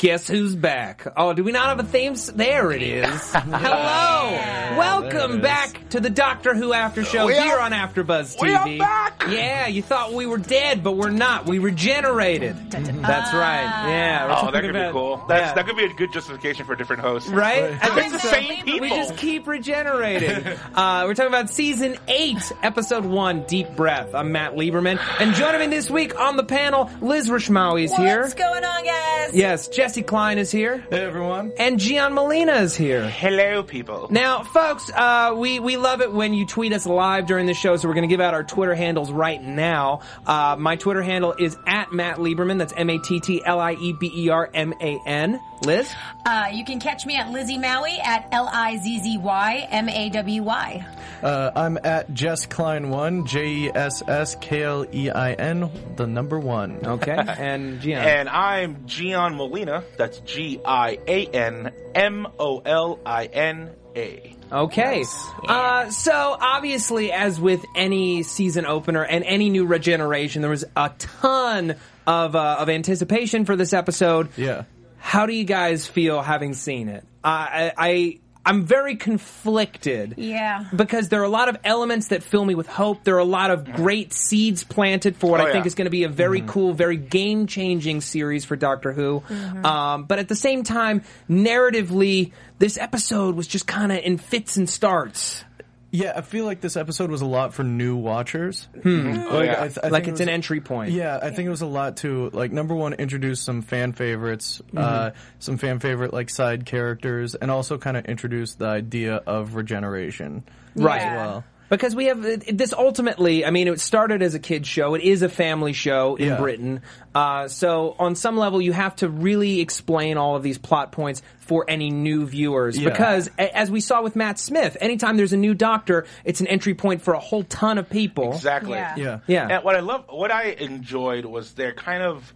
Guess who's back? Oh, do we not have a theme? s- There it is. Hello. Welcome back to the Doctor Who After Show We here are- on AfterBuzz TV. we are back. Yeah, you thought we were dead, but we're not. We regenerated. That's right. Yeah. Oh, talking that could about- be cool. That's, yeah. That could be a good justification for a different hosts. Right? I think It's the so. same people. We just keep regenerating. uh, we're talking about season eight, episode one, Deep Breath. I'm Matt Lieberman. And joining me this week on the panel, Liz Rishmawy is here. What's going on, guys? Yes, Jessie Klein is here. Hey everyone. And Gian Molina is here. Hello, people. Now, folks, uh, we, we love it when you tweet us live during the show, so we're going to give out our Twitter handles right now. Uh, my Twitter handle is at Matt Lieberman. That's E M-A-T-T-L-I-E-B-E-R-M-A-N. Liz? Uh, you can catch me at Lizzie Maui at L I Z Z Y M A W Y. Uh, I'm at Jess Klein one, J E S S K L E I N, the number one. Okay. And Gian. And I'm Gian Molina. That's G I A N M O L I N A. Okay. Uh, so obviously, as with any season opener and any new regeneration, there was a ton of uh, of anticipation for this episode. Yeah. How do you guys feel having seen it? I, I I'm very conflicted. Yeah. Because there are a lot of elements that fill me with hope. There are a lot of great seeds planted for what Oh, I think yeah. is going to be a very cool, very game changing series for Doctor Who. Um, but at the same time, narratively, this episode was just kind of in fits and starts. Yeah, I feel like this episode was a lot for new watchers. Hmm. Oh, yeah. I th- I like it's it was- an entry point. Yeah, I think it was a lot to like number one, introduce some fan favorites, uh, some fan favorite like side characters, and also kind of introduce the idea of regeneration. Right. Yeah. Well, Because we have this ultimately, I mean, it started as a kid's show. It is a family show in Yeah. Britain. Uh, so on some level, you have to really explain all of these plot points for any new viewers. Yeah. Because a- as we saw with Matt Smith, anytime there's a new doctor, it's an entry point for a whole ton of people. Exactly. Yeah. yeah, Yeah. And what I love, what I enjoyed was they're kind of,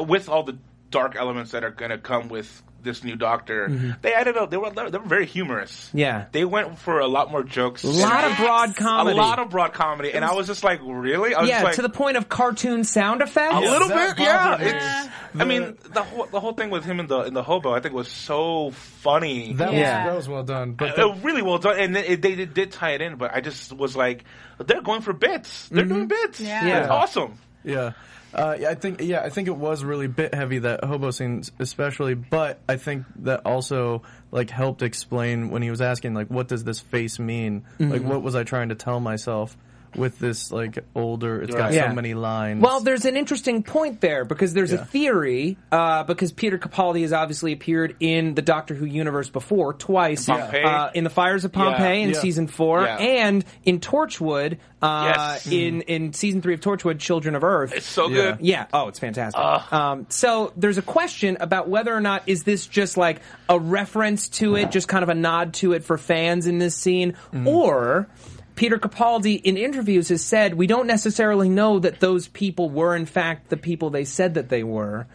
with all the dark elements that are going to come with this new Doctor, they added a, they were they were very humorous. Mm-hmm. Yeah. they went for a lot more jokes. A lot of broad comedy, a lot of broad comedy, and I was just like, really? I was yeah, like, to the point of cartoon sound effects. a little bit, yeah. bothered me. It's, I mean, the whole the whole thing with him in the in the hobo, I think, was so funny. that Yeah. was that was well done. But Uh, really well done, and it, they did, did tie it in. But I just was like, they're going for bits. They're doing bits. Yeah. Yeah. It's awesome. Yeah. Uh, yeah, I think yeah, I think it was really bit heavy that hobo scene especially, but I think that also like helped explain when he was asking like what does this face mean? Like Mm-hmm. what was I trying to tell myself with this like older it's got Yeah. so many lines. Well, there's an interesting point there because there's a Yeah. theory uh, because Peter Capaldi has obviously appeared in the Doctor Who universe before twice Pompeii. uh, in the Fires of Pompeii in Yeah. season four Yeah. and in Torchwood uh, Yes. in in season three of Torchwood, Children of Earth. It's so good. Yeah. Oh, it's fantastic. Um, so there's a question about whether or not is this just like a reference to it, just kind of a nod to it for fans in this scene, or Peter Capaldi in interviews has said we don't necessarily know that those people were in fact the people they said that they were.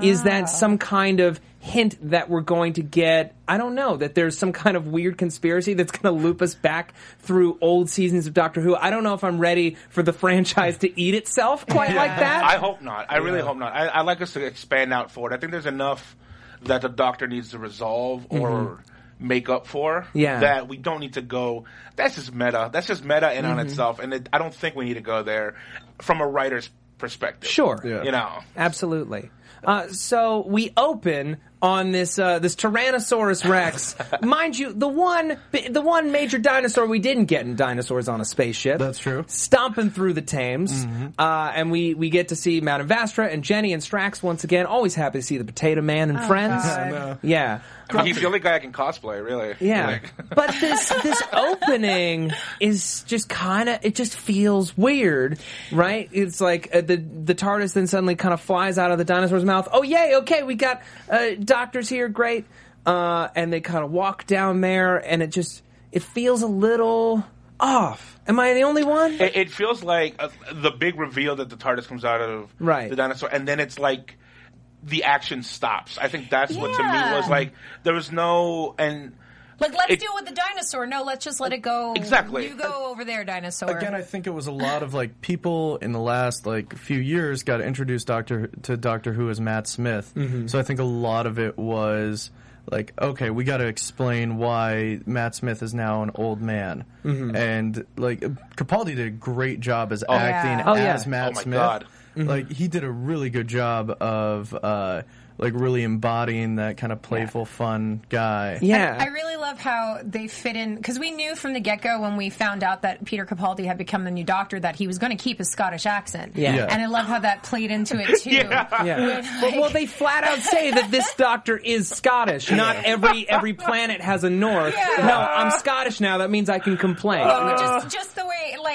Is that ah. some kind of hint that we're going to get? I don't know that there's some kind of weird conspiracy that's going to loop us back through old seasons of Doctor Who. I don't know if I'm ready for the franchise to eat itself quite like that. I hope not. I really hope not. I, I'd like us to expand out for it. I think there's enough that the Doctor needs to resolve or mm-hmm. Make up for. Mm-hmm. Yeah. That we don't need to go. That's just meta. That's just meta in Mm-hmm. on itself, and it, I don't think we need to go there from a writer's perspective. Sure. Yeah. You know. Absolutely. Uh, so we open on this uh, this Tyrannosaurus Rex, mind you, the one the one major dinosaur we didn't get in Dinosaurs on a Spaceship. That's true. Stomping through the Thames, uh, and we we get to see Madame Vastra and Jenny and Strax once again. Always happy to see the Potato Man and friends. God. Yeah. I mean, he's the only guy I can cosplay, really. Yeah, Like- but this this opening is just kind of it just feels weird, right? It's like uh, the the TARDIS then suddenly kind of flies out of the dinosaur's mouth. Oh yay! Okay, we got uh, doctors here, great. Uh, and they kind of walk down there, and it just it feels a little off. Am I the only one? It, it feels like uh, the big reveal that the TARDIS comes out of Right. the dinosaur, and then it's like the action stops. I think that's what to me was like. There was no and Like, let's It- deal with the dinosaur. No, let's just let it go. Exactly. You go over there, dinosaur. Again, I think it was a lot of like people in the last like few years got introduced Doctor to Doctor Who as Matt Smith. Mm-hmm. So I think a lot of it was like, okay, we got to explain why Matt Smith is now an old man, mm-hmm. and like Capaldi did a great job as oh, acting Oh, yeah. as Matt Oh, my Smith. God. Like he did a really good job of uh, like really embodying that kind of playful, fun guy. yeah, I really love how they fit in because we knew from the get go when we found out that Peter Capaldi had become the new Doctor that he was going to keep his Scottish accent. Yeah. Yeah. and I love how that played into it too. Yeah. Well, well, they flat out say that this doctor is Scottish. Not every every planet has a north. Yeah. No, I'm Scottish now. That means I can complain. But just, just the way,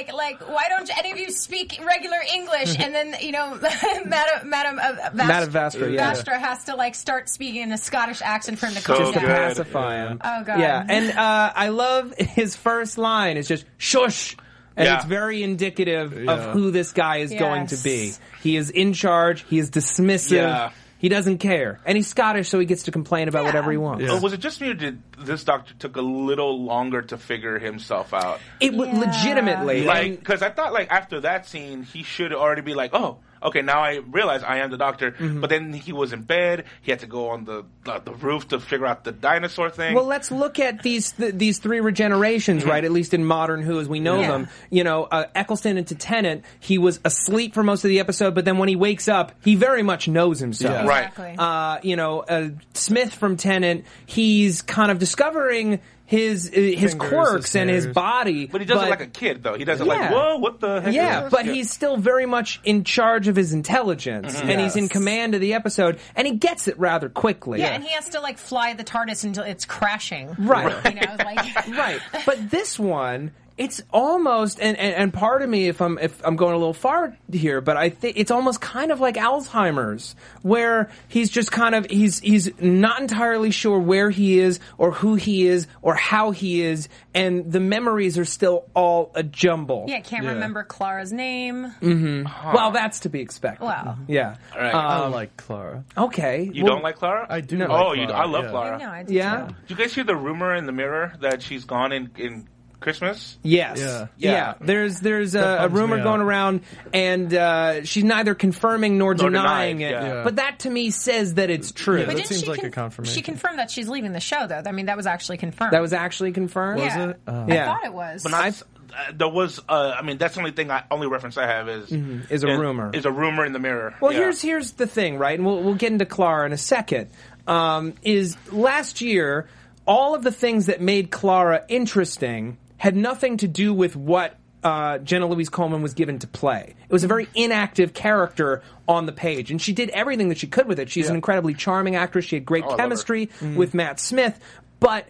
like, like, why don't any of you speak regular English? And then, you know, Madam, Madam, uh, Vast- Madam Vastra, yeah. Vastra has to like start speaking in a Scottish accent for him to So just to good. down. pacify him. Oh, God. Yeah, and uh, I love his first line. It's just shush. And Yeah. it's very indicative Yeah. of who this guy is going to be. He is in charge. He is dismissive. Yeah. He doesn't care, and he's Scottish, so he gets to complain about Yeah. whatever he wants. Yeah. Was it just me or did this doctor took a little longer to figure himself out? It Yeah. legitimately, Like, because I thought like after that scene, he should already be like, oh, okay, now I realize I am the doctor. Mm-hmm. But then he was in bed. He had to go on the uh, the roof to figure out the dinosaur thing. Well, let's look at these th- these three regenerations, right? At least in modern Who, as we know Yeah. them. You know, uh, Eccleston into Tennant, he was asleep for most of the episode, but then when he wakes up, he very much knows himself. Yeah. Right. Exactly. Uh, you know, uh, Smith from Tennant, he's kind of discovering his uh, his Fingers, quirks his and his body, but he does it like a kid, though. He does it Yeah. like, whoa, what the heck? yeah, is this? but he's still very much in charge of his intelligence, Mm-hmm. and he's in command of the episode, and he gets it rather quickly. yeah, and he has to like fly the TARDIS until it's crashing. Right. You know, like right. But this one, it's almost and, and, and part of me if I'm if I'm going a little far here, but I think it's almost kind of like Alzheimer's, where he's just kind of he's he's not entirely sure where he is or who he is or how he is, and the memories are still all a jumble. Yeah, can't Yeah. remember Clara's name. Mm-hmm. Well, that's to be expected. Wow. Mm-hmm. Yeah. All right. I um, like Clara. Okay. you well, don't like Clara? I do. Oh, like you, Clara, I love yeah. Clara. No, I do Yeah. too. Did you guys hear the rumor in the mirror that she's gone in in Christmas? Yes. Yeah. Yeah. Yeah. There's there's a, a rumor me going around, and uh, she's neither confirming nor, Nor denying denying, it. yeah. Yeah. But that to me says that it's true. Yeah, But that didn't seems she like a confirmation. She confirmed that she's leaving the show, though. I mean, that was actually confirmed. that was actually confirmed. Yeah. it? Oh. I thought it was. But not, I've- uh, there was. Uh, I mean, that's the only thing. I only reference I have is Mm-hmm. Is a is- rumor. Is a rumor in the mirror. Well, Yeah. here's here's the thing, right? And we'll we'll get into Clara in a second. Um, is last year all of the things that made Clara interesting had nothing to do with what uh, Jenna Louise Coleman was given to play. It was a very inactive character on the page, and she did everything that she could with it. She's an incredibly charming actress. She had great Oh, I love her. chemistry with Matt Smith, but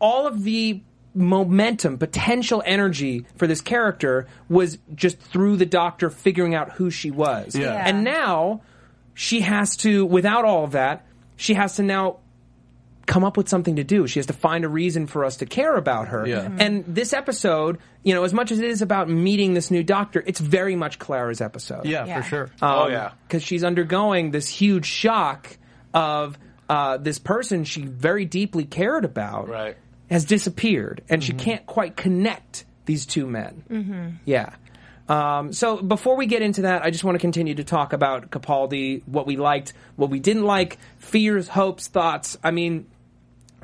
all of the momentum, potential energy for this character was just through the doctor figuring out who she was. Yeah. Yeah. And now she has to, without all of that, she has to now come up with something to do. She has to find a reason for us to care about her. Yeah. Mhm. And this episode, you know, as much as it is about meeting this new doctor, it's very much Clara's episode. Yeah, Yeah. for sure. oh yeah. Because she's undergoing this huge shock of uh, this person she very deeply cared about Right. has disappeared, and she can't quite connect these two men. Mm-hmm. Yeah. Um, so before we get into that, I just want to continue to talk about Capaldi, what we liked, what we didn't like, fears, hopes, thoughts. I mean,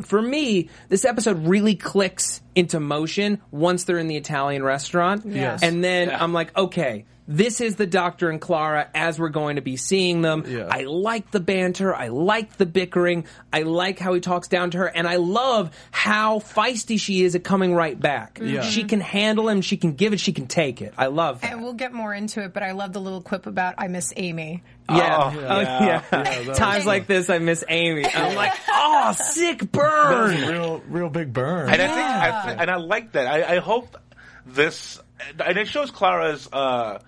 for me, this episode really clicks into motion once they're in the Italian restaurant. Yes. And then Yeah. I'm like, okay, this is the Doctor and Clara as we're going to be seeing them. Yeah. I like the banter. I like the bickering. I like how he talks down to her. And I love how feisty she is at coming right back. Yeah. She can handle him. She can give it. She can take it. I love that. And we'll get more into it, but I love the little quip about I miss Amy. Yeah. Oh, Oh, yeah. yeah. Times like this, I miss Amy. I'm like, oh, sick burn. real, real big burn. And I think, I th- and I like that. I, I hope this, and it shows Clara's. Uh,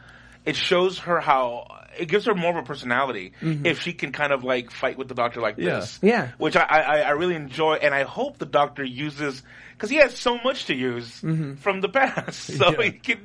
it shows her how it gives her more of a personality mm-hmm. if she can kind of like fight with the doctor like Yeah. this. Yeah. which I, I I really enjoy, and I hope the doctor uses because he has so much to use from the past. So Yeah. he can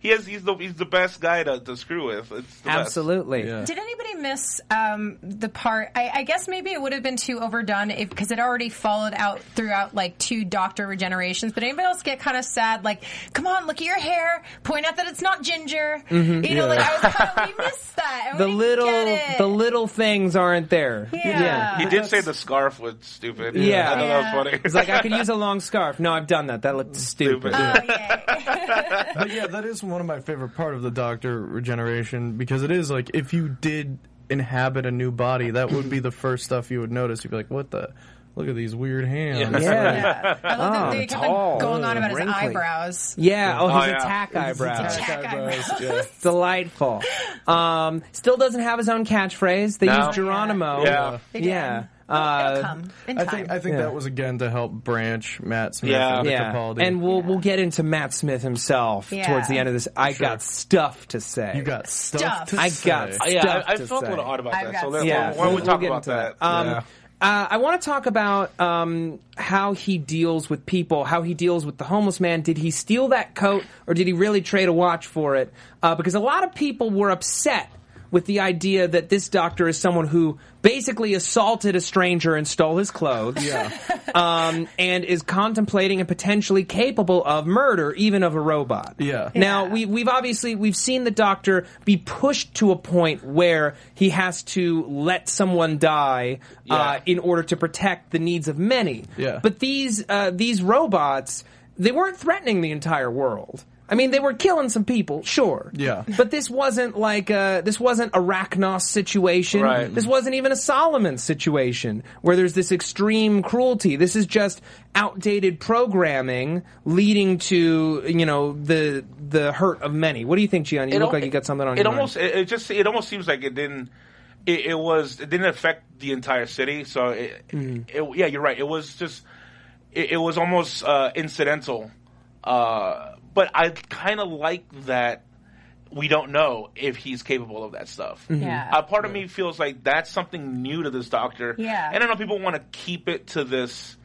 he has he's the he's the best guy to, to screw with. It's the best. Absolutely. Yeah. Did anybody miss um, the part? I, I guess maybe it would have been too overdone because it already followed out throughout like two Doctor regenerations. But anybody else get kind of sad? Like, come on, look at your hair. Point out that it's not ginger. You know, like I was kind of we missed that. And The little the little things aren't there. Yeah. He did say the scarf was stupid. Yeah. I thought that was funny. It's like I could use a long scarf. No, I've done that. That looked stupid. Stupid. Oh, yeah. but yeah, that is one of my favorite part of the Doctor regeneration because it is like if you did inhabit a new body, that would be the first stuff you would notice. You'd be like, "What the? Look at these weird hands." Yeah. Yeah. yeah. I love that Oh, they kept tall, on going on about his wrinkly. eyebrows. Yeah. Oh, his Oh, yeah. attack eyebrows. Attack eyebrows. Yeah. Delightful. Um, still doesn't have his own catchphrase. They No. use Geronimo. Yeah. They did. It'll Uh, come in I time. think I think Yeah. that was again to help branch Matt Smith Yeah. and yeah, Capaldi. and we'll we'll get into Matt Smith himself Yeah. towards the end of this. I Sure. got stuff to say. you got stuff. Stuff. to I say. got Oh, yeah, stuff I, I to felt say. a little odd about I've that. got So let's, Yeah, why don't we we'll talk get about into that? Um, Yeah. uh, I want to talk about um, how he deals with people, how he deals with the homeless man. Did he steal that coat, or did he really trade a watch for it? Uh, because a lot of people were upset with the idea that this doctor is someone who basically assaulted a stranger and stole his clothes, Yeah. um, and is contemplating and potentially capable of murder, even of a robot. Yeah. Now we we've obviously we've seen the doctor be pushed to a point where he has to let someone die uh, in order to protect the needs of many. Yeah. But these uh, these robots, they weren't threatening the entire world. I mean, they were killing some people, sure. Yeah. But this wasn't like a, this wasn't a Racnoss situation. Right. This wasn't even a Solomon situation where there's this extreme cruelty. This is just outdated programming leading to you know the the hurt of many. What do you think, Gian? You It look al- like you got something on it your almost mind. it, it just it almost seems like it didn't it, it was it didn't affect the entire city so it, Mm. it yeah you're right it was just it, it was almost uh, incidental uh, but I kind of like that we don't know if he's capable of that stuff Mm-hmm. Yeah. a part of me feels like that's something new to this doctor Yeah. and I know people want to keep it to this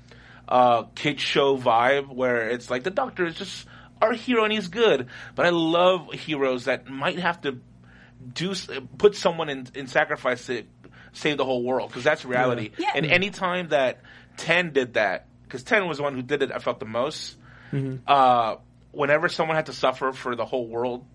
uh, kid show vibe where it's like the doctor is just our hero and he's good. But I love heroes that might have to do put someone in, in sacrifice to save the whole world because that's reality. Yeah. And any time that Ten did that, because Ten was the one who did it, I felt the most. Uh, whenever someone had to suffer for the whole world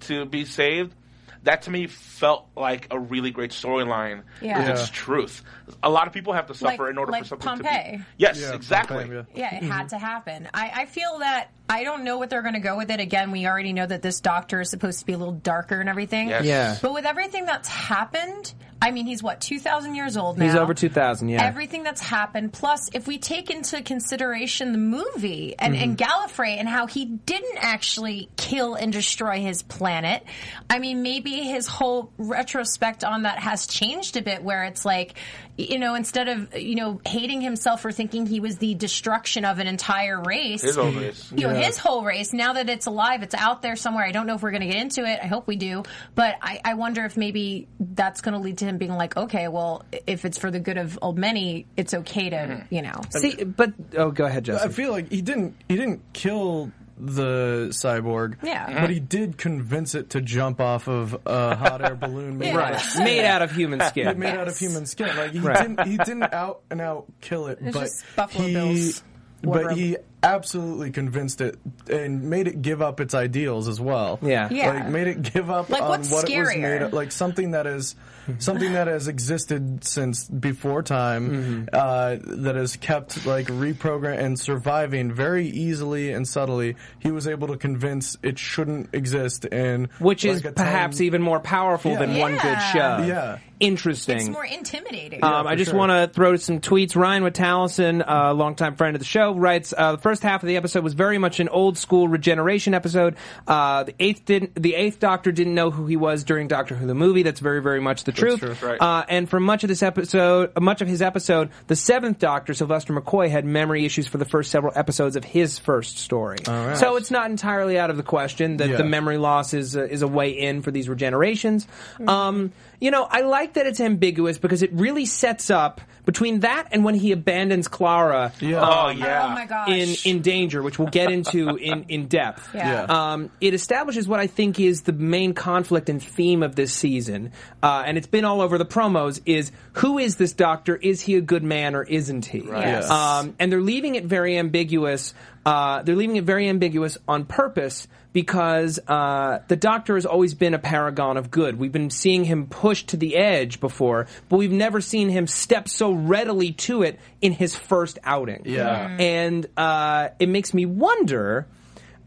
to be saved, that to me felt like a really great storyline. Yeah. with its truth. A lot of people have to suffer Like- in order like for something Pompeii. to be. Yes, Yeah, exactly. Pompeii, Yeah, it mm-hmm. had to happen. I, I feel that I don't know what they're going to go with it. Again, we already know that this doctor is supposed to be a little darker and everything. Yes. Yeah. But with everything that's happened, I mean, he's what, 2,000 years old now? He's over 2,000, yeah. Everything that's happened, plus if we take into consideration the movie and, and Mm-hmm. Gallifrey and how he didn't actually kill and destroy his planet, I mean, maybe his whole retrospect on that has changed a bit where it's like, you know, instead of, you know, hating himself for thinking he was the destruction of an entire race, His own race. you know, his whole race. Now that it's alive, it's out there somewhere. I don't know if we're going to get into it. I hope we do. But I, I wonder if maybe that's going to lead to him being like, okay, well, if it's for the good of old many, it's okay to, Mm-hmm. you know. See, but oh, go ahead, Jess. I feel like he didn't he didn't kill the cyborg. Yeah. Mm-hmm. But he did convince it to jump off of a hot air balloon made, Yeah. out, of, made out of human skin. made out of human skin. Like he Right. didn't he didn't out and out kill it, It's but just Buffalo he Bill's but wardrobe. he absolutely convinced it and made it give up its ideals as well. Yeah. Yeah. Like made it give up Like, on what's what it was made of, like something that is something that has existed since before time uh, that has kept like reprogram and surviving very easily and subtly. He was able to convince it shouldn't exist and Which is like, a perhaps time- even more powerful Yeah. than one good show. Yeah. Interesting. It's more intimidating. Um, I just sure. want to throw some tweets. Ryan Wittallison, a longtime friend of the show, writes uh, the first half of the episode was very much an old school regeneration episode. Uh, the eighth didn't, the eighth Doctor didn't know who he was during Doctor Who the movie. That's very very much the truth. true. Right. Uh, and for much of this episode, uh, much of his episode, the seventh Doctor, Sylvester McCoy, had memory issues for the first several episodes of his first story. right. So it's not entirely out of the question that Yeah. the memory loss is a, is a way in for these regenerations. Um, you know, I like that it's ambiguous because it really sets up between that and when he abandons Clara Yeah. Oh yeah. oh my gosh. in in danger, which we'll get into in in depth. Yeah. Um, it establishes what I think is the main conflict and theme of this season, uh, and it's been all over the promos. Is who is this doctor? Is he a good man or isn't he? Yes. Um, and they're leaving it very ambiguous. Uh, they're leaving it very ambiguous on purpose because uh, the Doctor has always been a paragon of good. We've been seeing him pushed to the edge before, but we've never seen him step so readily to it in his first outing. Yeah. Mhm. and uh, it makes me wonder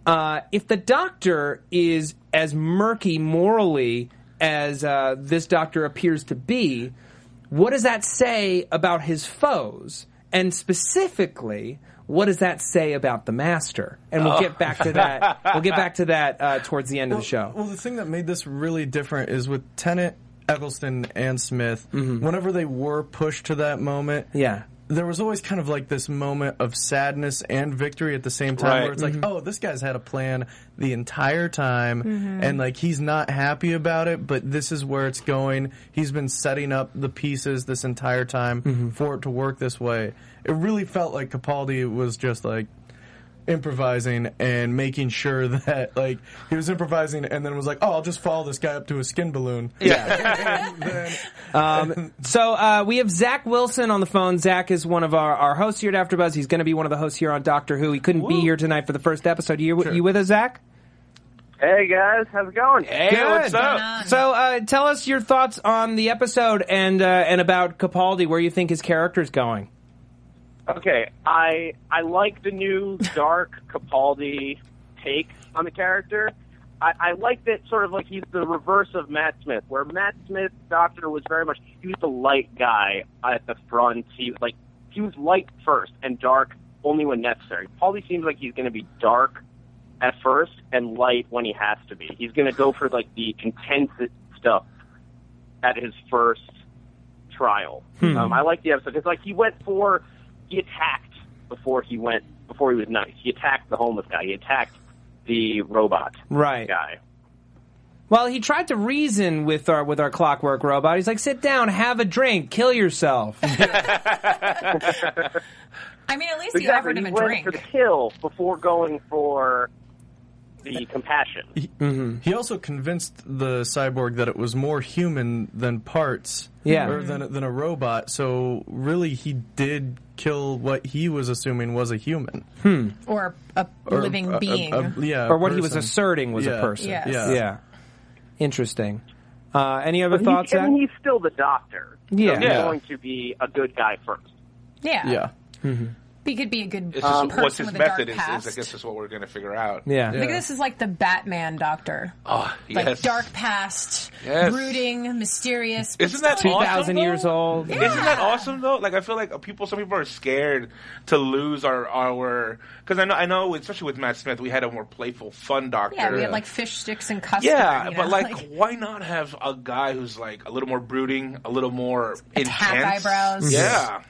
uh, if the Doctor is as murky morally as uh, this Doctor appears to be. What does that say about his foes? And specifically, what does that say about the master? And we'll get back to that. We'll get back to that uh, towards the end of the show. Well, the thing that made this really different is with Tennant, Eccleston, and Smith. Whenever they were pushed to that moment, Mm-hmm. Yeah. There was always kind of like this moment of sadness and victory at the same time, Right. where it's Mm-hmm. like, oh, this guy's had a plan the entire time, Mm-hmm. and like he's not happy about it, but this is where it's going. He's been setting up the pieces this entire time Mm-hmm. for it to work this way. It really felt like Capaldi was just like improvising and making sure that like he was improvising and then was like, oh, I'll just follow this guy up to a skin balloon. Yeah. Then- Um, so uh, we have Zach Wilson on the phone. Zach is one of our, our hosts here at AfterBuzz. He's going to be one of the hosts here on Doctor Who. He couldn't be here tonight for the first episode. You, you with us, Zach? Hey guys, how's it going? Hey, Good. what's up? So uh, tell us your thoughts on the episode and uh, and about Capaldi, where you think his character's going. Okay, I I like the new dark Capaldi take on the character. I, I like that sort of like he's the reverse of Matt Smith, where Matt Smith Doctor was very much he was the light guy at the front. He was like he was light first and dark only when necessary. Paulie seems like he's going to be dark at first and light when he has to be. He's going to go for like the intense stuff at his first trial. Um, I like the episode because like he went for he attacked before he went before he was nice. He attacked the homeless guy. He attacked the robot Right. guy. Well, he tried to reason with our with our clockwork robot. He's like, "Sit down, have a drink, kill yourself." I mean, at least you Exactly. offered him he a went drink. for the kill before going for the compassion. Mm-hmm. He also convinced the cyborg that it was more human than parts, Yeah. or than than a robot. So really, he did kill what he was assuming was a human, or a Or living a- a- being. a- yeah, or a what he was person. asserting was a Yeah. person. Yes. Yeah. Yeah. Interesting. Uh, any other But thoughts? he, I Zach? mean, he's still the doctor. Yeah. so he's Yeah. going to be a good guy first. Yeah. Yeah. He could be a good It's just person what's his with a dark method is, is. past. I guess is what we're going to figure out. yeah. I think this is like the Batman doctor. Oh, Like dark past, Yes. brooding, mysterious. but Isn't that still- awesome? 2,000 years old. Isn't that awesome though? Like I feel like people, some people are scared to lose our our because I know I know especially with Matt Smith, we had a more playful, fun doctor. Yeah, we had like fish sticks and custard. Yeah, you know, but like, why not have a guy who's like a little more brooding, a little more Attack intense? eyebrows. Mm-hmm. Yeah,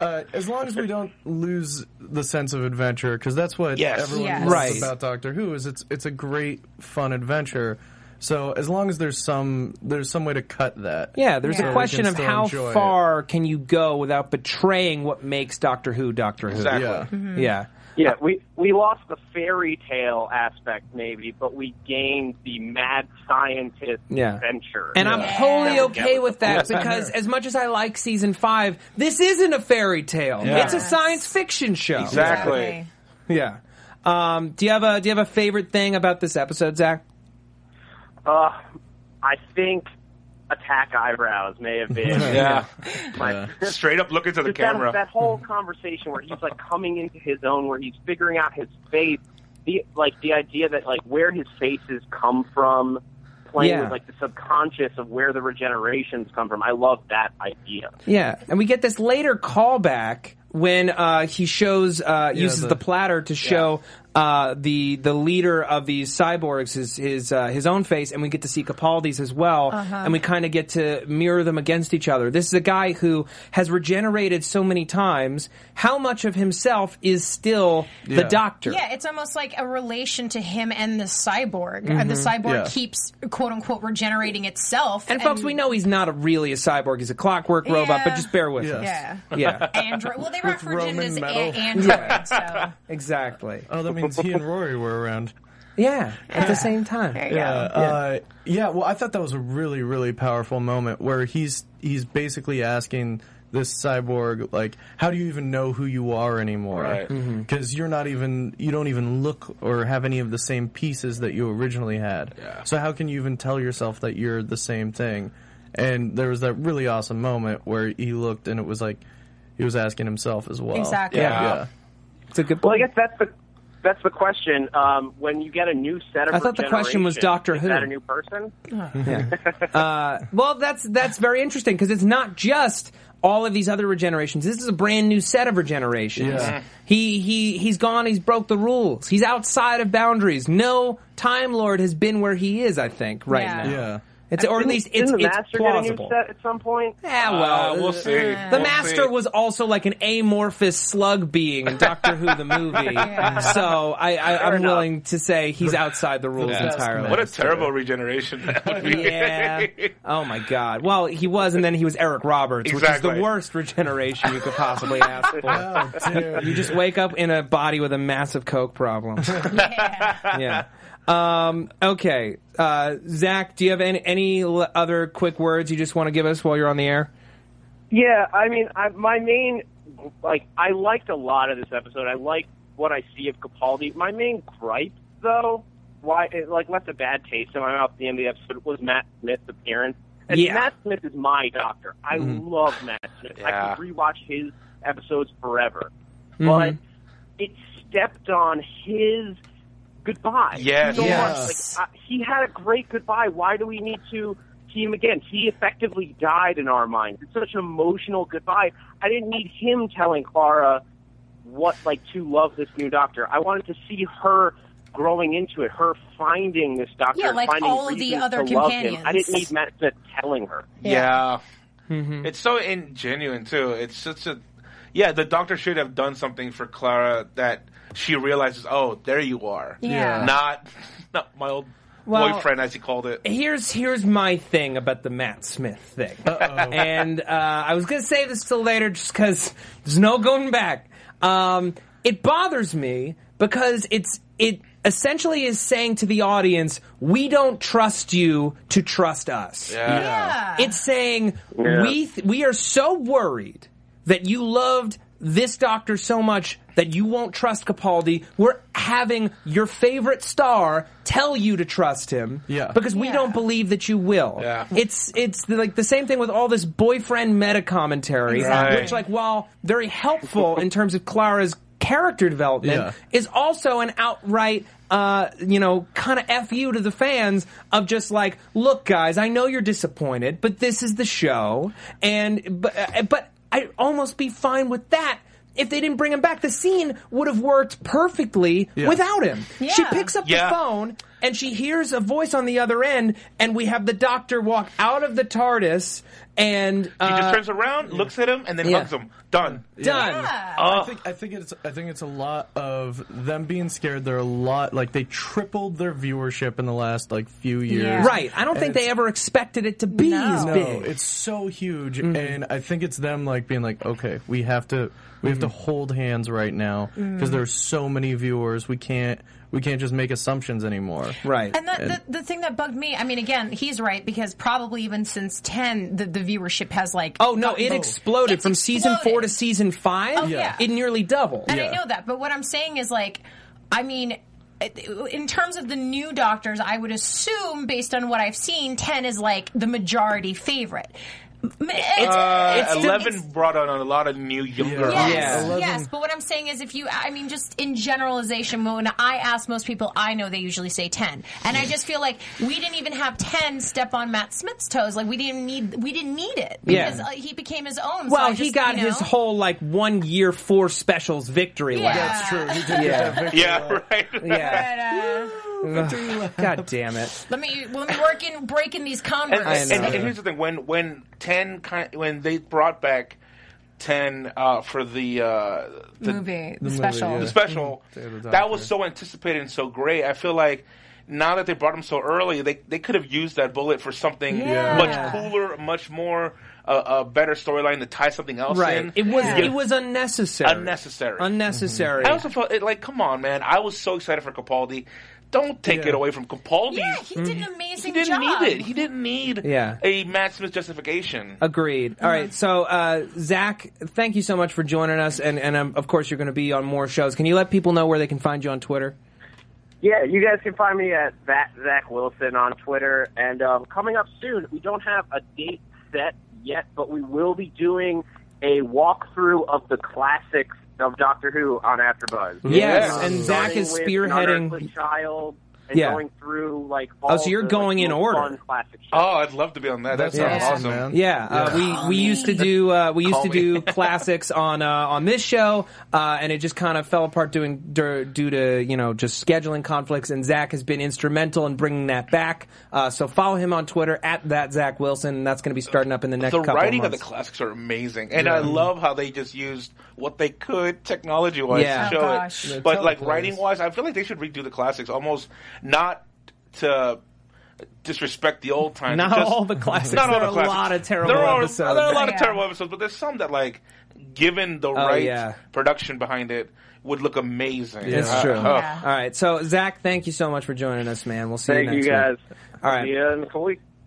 Uh, as long as we don't lose the sense of adventure, because that's what Yes. everyone Yes. loves Right. about Doctor Who is it's it's a great fun adventure. So as long as there's some there's some way to cut that. Yeah, there's Yeah. a question can of how enjoy it. far can you go without betraying what makes Doctor Who Doctor Who. exactly. Yeah. Mm-hmm. Yeah. Yeah, we we lost the fairy tale aspect maybe, but we gained the mad scientist Yeah. adventure. And I'm Yeah. wholly Yeah. okay with that because as much as I like season five, this isn't a fairy tale. Yeah. It's a science fiction show. Exactly. Yeah. Um, do you have a Do you have a favorite thing about this episode, Zach? Uh, I think attack eyebrows may have been Yeah, my straight up look into the Just that, camera. that whole conversation where he's like coming into his own, where he's figuring out his face, the like the idea that like where his faces come from, playing Yeah. with like the subconscious of where the regenerations come from. I love that idea. Yeah, and we get this later callback when uh, he shows uh, uses the, the- platter to show uh, the the leader of these cyborgs his his uh, his own face, and we get to see Capaldi's as well, and we kind of get to mirror them against each other. This is a guy who has regenerated so many times. How much of himself is still the Doctor? Yeah, it's almost like a relation to him and the cyborg. And the cyborg Yeah. keeps quote unquote regenerating itself. And folks, we know he's not a really a cyborg; he's a clockwork robot. But just bear with Yeah. us. Yeah. Yeah, Android. Well, they refer to him as a- metal. Android. So exactly. Oh, that means he and Rory were around. Yeah, at the same time. there you Yeah, go. uh, yeah. Well, I thought that was a really, really powerful moment where he's he's basically asking this cyborg like, "How do you even know who you are anymore? Right. Because you're not even you don't even look or have any of the same pieces that you originally had. Yeah. So how can you even tell yourself that you're the same thing?" And there was that really awesome moment where he looked and it was like he was asking himself as well. Exactly. Yeah. Yeah. It's a good. Well, I guess that's the that's the question. Um, when you get a new set of I thought the question was Doctor is Who. that a new person? Uh, well, that's that's very interesting because it's not just all of these other regenerations. This is a brand new set of regenerations. Yeah. He he he's gone. He's broke the rules. He's outside of boundaries. No Time Lord has been where he is. I think right Yeah. now. Yeah. It's or at least it's didn't the it's master plausible. get a new set at some point? Yeah, well, Uh, we'll see. The We'll Master see. was also like an amorphous slug being in Doctor Who the movie. So I, I, I'm enough. willing to say he's outside the rules Yeah. entirely. What a terrible regeneration that would be. Yeah. Oh my God. Well, he was, and then he was Eric Roberts, which is the worst regeneration you could possibly ask for. Oh. You just wake up in a body with a massive coke problem. yeah. yeah. Um, okay. Uh, Zach, do you have any, any other quick words you just want to give us while you're on the air? Yeah, I mean, I, my main, like, I liked a lot of this episode. I liked what I see of Capaldi. My main gripe, though, why it, like left a bad taste in my mouth at the end of the episode was Matt Smith's appearance. And Yeah. Matt Smith is my doctor. I love Matt Smith. I Yeah. could rewatch his episodes forever. Mm-hmm. But it stepped on his goodbye. Yes. So Yes. Like, uh, he had a great goodbye. Why do we need to see him again? He effectively died in our minds. It's such an emotional goodbye. I didn't need him telling Clara what like to love this new doctor. I wanted to see her growing into it, her finding this doctor, Yeah, like finding all of the other to love him. companions. I didn't need Matt Smith telling her. Yeah. Mm-hmm. It's so ingenuine too. It's such a yeah. The doctor should have done something for Clara that she realizes. Oh, there you are. Yeah. Not not my old Well- boyfriend, as he called it. Here's here's my thing about the Matt Smith thing, and uh, I was gonna say this till later just because there's no going back. Um, it bothers me because it's it essentially is saying to the audience, we don't trust you to trust us. Yeah. Yeah. It's saying Yeah. we th- we are so worried that you loved this doctor so much that you won't trust Capaldi. We're having your favorite star tell you to trust him. Yeah. Because we Yeah. don't believe that you will. Yeah. It's it's the, like the same thing with all this boyfriend meta commentary, Exactly. which like while very helpful in terms of Clara's character development, Yeah. is also an outright. Uh, you know, kind of fu to the fans of just like, look, guys, I know you're disappointed, but this is the show, and but uh, but I'd almost be fine with that if they didn't bring him back. The scene would have worked perfectly Yeah. without him. She picks up Yeah. the phone and she hears a voice on the other end, and we have the doctor walk out of the TARDIS and He uh, just turns around, looks at him, and then yeah. hugs him. Done. done. Uh, I think I think it's I think it's a lot of them being scared. They're a lot like they tripled their viewership in the last like few years. Yeah. Right. I don't And think they ever expected it to be No. as No, big. it's so huge, mm-hmm. and I think it's them like being like, okay, we have to we have to mm-hmm. hold hands right now because mm-hmm. there's so many viewers. We can't we can't just make assumptions anymore. right. And the, the, the thing that bugged me, I mean, again, he's right because probably even since 10, the, the viewership has like. Oh no! gotten- It exploded It's from season four to season five. Oh, yeah. It nearly doubled. And I know that, but what I'm saying is like, I mean, in terms of the new doctors, I would assume, based on what I've seen, 10 is like the majority favorite. It's, Uh, it's- Eleven it's- brought on a lot of new younger. Yeah. Yes, Yeah. Yes, but what I'm saying is, if you, I mean, just in generalization, when I ask most people I know, they usually say ten, and I just feel like we didn't even have ten step on Matt Smith's toes. Like we didn't need, we didn't need it because uh, he became his own. so well, he got you know, his whole like one year four specials victory Yeah. lap. That's true. He did Yeah. get that victory Yeah, right. Yeah. But, uh, God damn it. let me let me work in breaking these And, converse. I and, know. and here's the thing: when when ten kind when they brought back ten uh, for the uh, the, movie, the, movie, special. yeah. the special, Day of the that was so anticipated and so great. I feel like now that they brought him so early, they they could have used that bullet for something Yeah. much cooler, much more uh, a better storyline to tie something else Right. in. It was Yeah. it was unnecessary. Unnecessary. Unnecessary. I also felt it, like, come on, man! I was so excited for Capaldi. Don't take Yeah. it away from Capaldi. Yeah, he did an amazing job. He didn't job. need it. He didn't need Yeah. a Matt Smith justification. Agreed. All right. So, uh, Zach, thank you so much for joining us, and and um, of course you're going to be on more shows. Can you let people know where they can find you on Twitter? Yeah, you guys can find me at that Zach Wilson on Twitter. And um, coming up soon, we don't have a date set yet, but we will be doing a walkthrough of the classics of Doctor Who on AfterBuzz. Yes, Yeah. and Zach is spearheading. Unearthly Child and Yeah. going through like Oh, so you're the, going like, in order. Fun classic shows. Oh, I'd love to be on that. That sounds awesome, awesome. man. Yeah, uh, we we used to do uh, we used to do classics on uh, on this show, uh, and it just kind of fell apart doing dur- due to you know just scheduling conflicts. And Zach has been instrumental in bringing that back. Uh, so follow him on Twitter at that Zach Wilson. That's going to be starting up in the next The couple writing of of the classics are amazing, and I love how they just used what they could technology wise Yeah. to show Oh, gosh. it. But like writing wise, I feel like they should redo the classics almost not to disrespect the old times. Not just- all the classics. Not all There the are a lot of terrible there are, episodes. There are a lot of Yeah. terrible episodes, but there's some that like, given the right Oh, yeah. production behind it, would look amazing. It's Uh, true. uh, Yeah. All right, so Zach, thank you so much for joining us, man. We'll see Thank you you guys. week. All right. See you in a couple.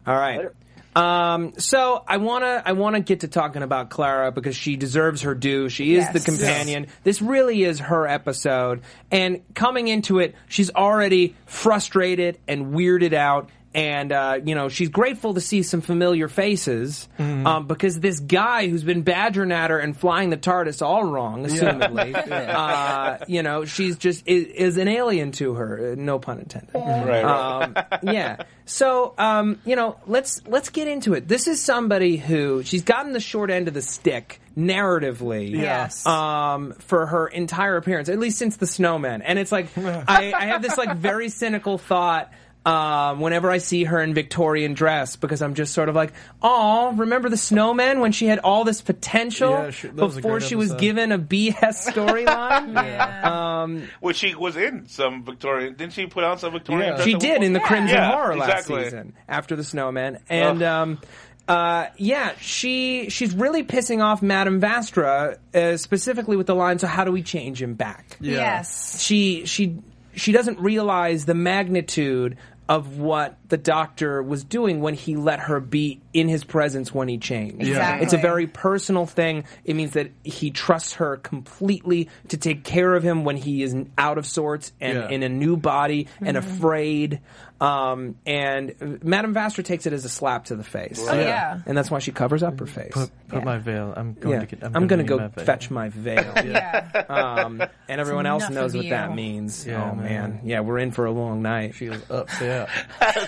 All right. Later. Um, so I wanna I wanna get to talking about Clara because she deserves her due. She is Yes. the companion. This really is her episode, and coming into it, she's already frustrated and weirded out. And uh, you know she's grateful to see some familiar faces um, because this guy who's been badgering at her and flying the TARDIS all wrong, assumedly, uh, you know she's just is, is an alien to her. uh, No pun intended. Right, right. Um, yeah. So, um, you know, let's let's get into it. This is somebody who she's gotten the short end of the stick narratively. Yes. Um, for her entire appearance, at least since the snowman. And it's like I, I have this like very cynical thought. Um, whenever I see her in Victorian dress, because I'm just sort of like, oh, remember the snowman when she had all this potential Yeah, she- that was a before she was given a BS storyline? Yeah. Um, Which she was in some Victorian. Didn't she put out some Victorian? Yeah. dress She did in the point? Crimson Yeah, Horror last exactly. season after the Snowman, and um, uh, yeah, she she's really pissing off Madame Vastra, uh, specifically with the line. So how do we change him back? Yes. She she she doesn't realize the magnitude of what the doctor was doing when he let her beat in his presence when he changed. Exactly. It's a very personal thing. It means that he trusts her completely to take care of him when he is out of sorts and Yeah. in a new body and Mm-hmm. afraid. Um, and Madame Vastra takes it as a slap to the face. Oh, yeah. And that's why she covers up her face. Put, put Yeah. my veil. I'm going yeah. to get. I'm, I'm, gonna go my fetch my veil. Yeah. Um, and everyone else knows of what that means. Yeah, oh man. man. yeah, we're in for a long night. She was upset.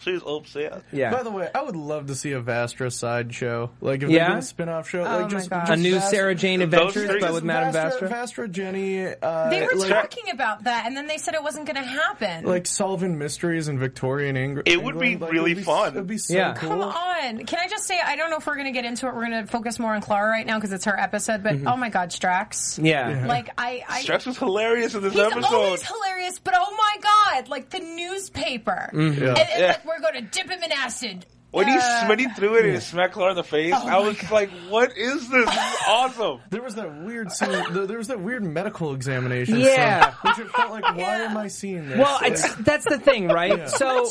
She's upset. yeah, By the way, I would love to see a Vastra sideshow. Like if Yeah? they do a spin-off show, Oh like my just, a new Vastra- Sarah Jane Adventures, but with Madame Vastra, Vastra. Vastra, Jenny. Uh, They were like, talking about that, and then they said it wasn't going to happen. like solving mysteries in Victorian Eng- England. It would be Like, really it'd be, fun. It'd be so Yeah. cool. Come on. Can I just say, I don't know if we're going to get into it. We're going to focus more on Clara right now because it's her episode, but oh my God, Strax. yeah. Like, I. I Strax was hilarious in this He's episode. always hilarious, but oh my god, like the newspaper. Yeah. And, and, Yeah. like we're going to dip him in acid. When he Uh, when he threw it and he smacked Clara in the face, Oh I my was like, "What is this? This is awesome!" There was that weird scene. There was that weird medical examination. Yeah. scene, which it felt like, why Yeah. am I seeing this? Well, Like, it's, that's the thing, right? So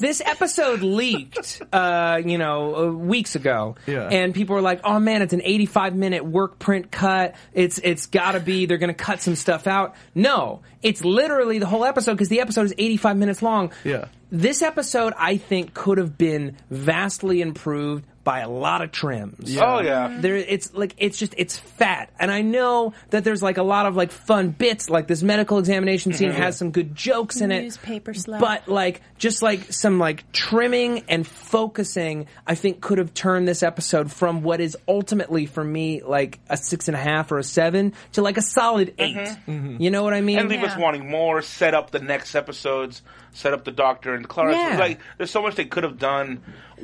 this episode leaked, uh, you know, uh, weeks ago, Yeah. and people were like, "Oh man, it's an 85 minute work print cut. It's it's got to be. They're going to cut some stuff out." No, it's literally the whole episode because the episode is 85 minutes long. Yeah. This episode, I think, could have been vastly improved by a lot of trims. Oh yeah, mm-hmm. There, it's like it's just it's fat, and I know that there's like a lot of like fun bits. Like this medical examination scene mm-hmm. has some good jokes in it, Newspaper slap. but like just like some like trimming and focusing, I think could have turned this episode from what is ultimately for me like a six and a half or a seven to like a solid 8 mm-hmm. You know what I mean? and leave us wanting more. Set up the next episodes. Set up the Doctor and Clara. Yeah. Like, there's so much they could have done.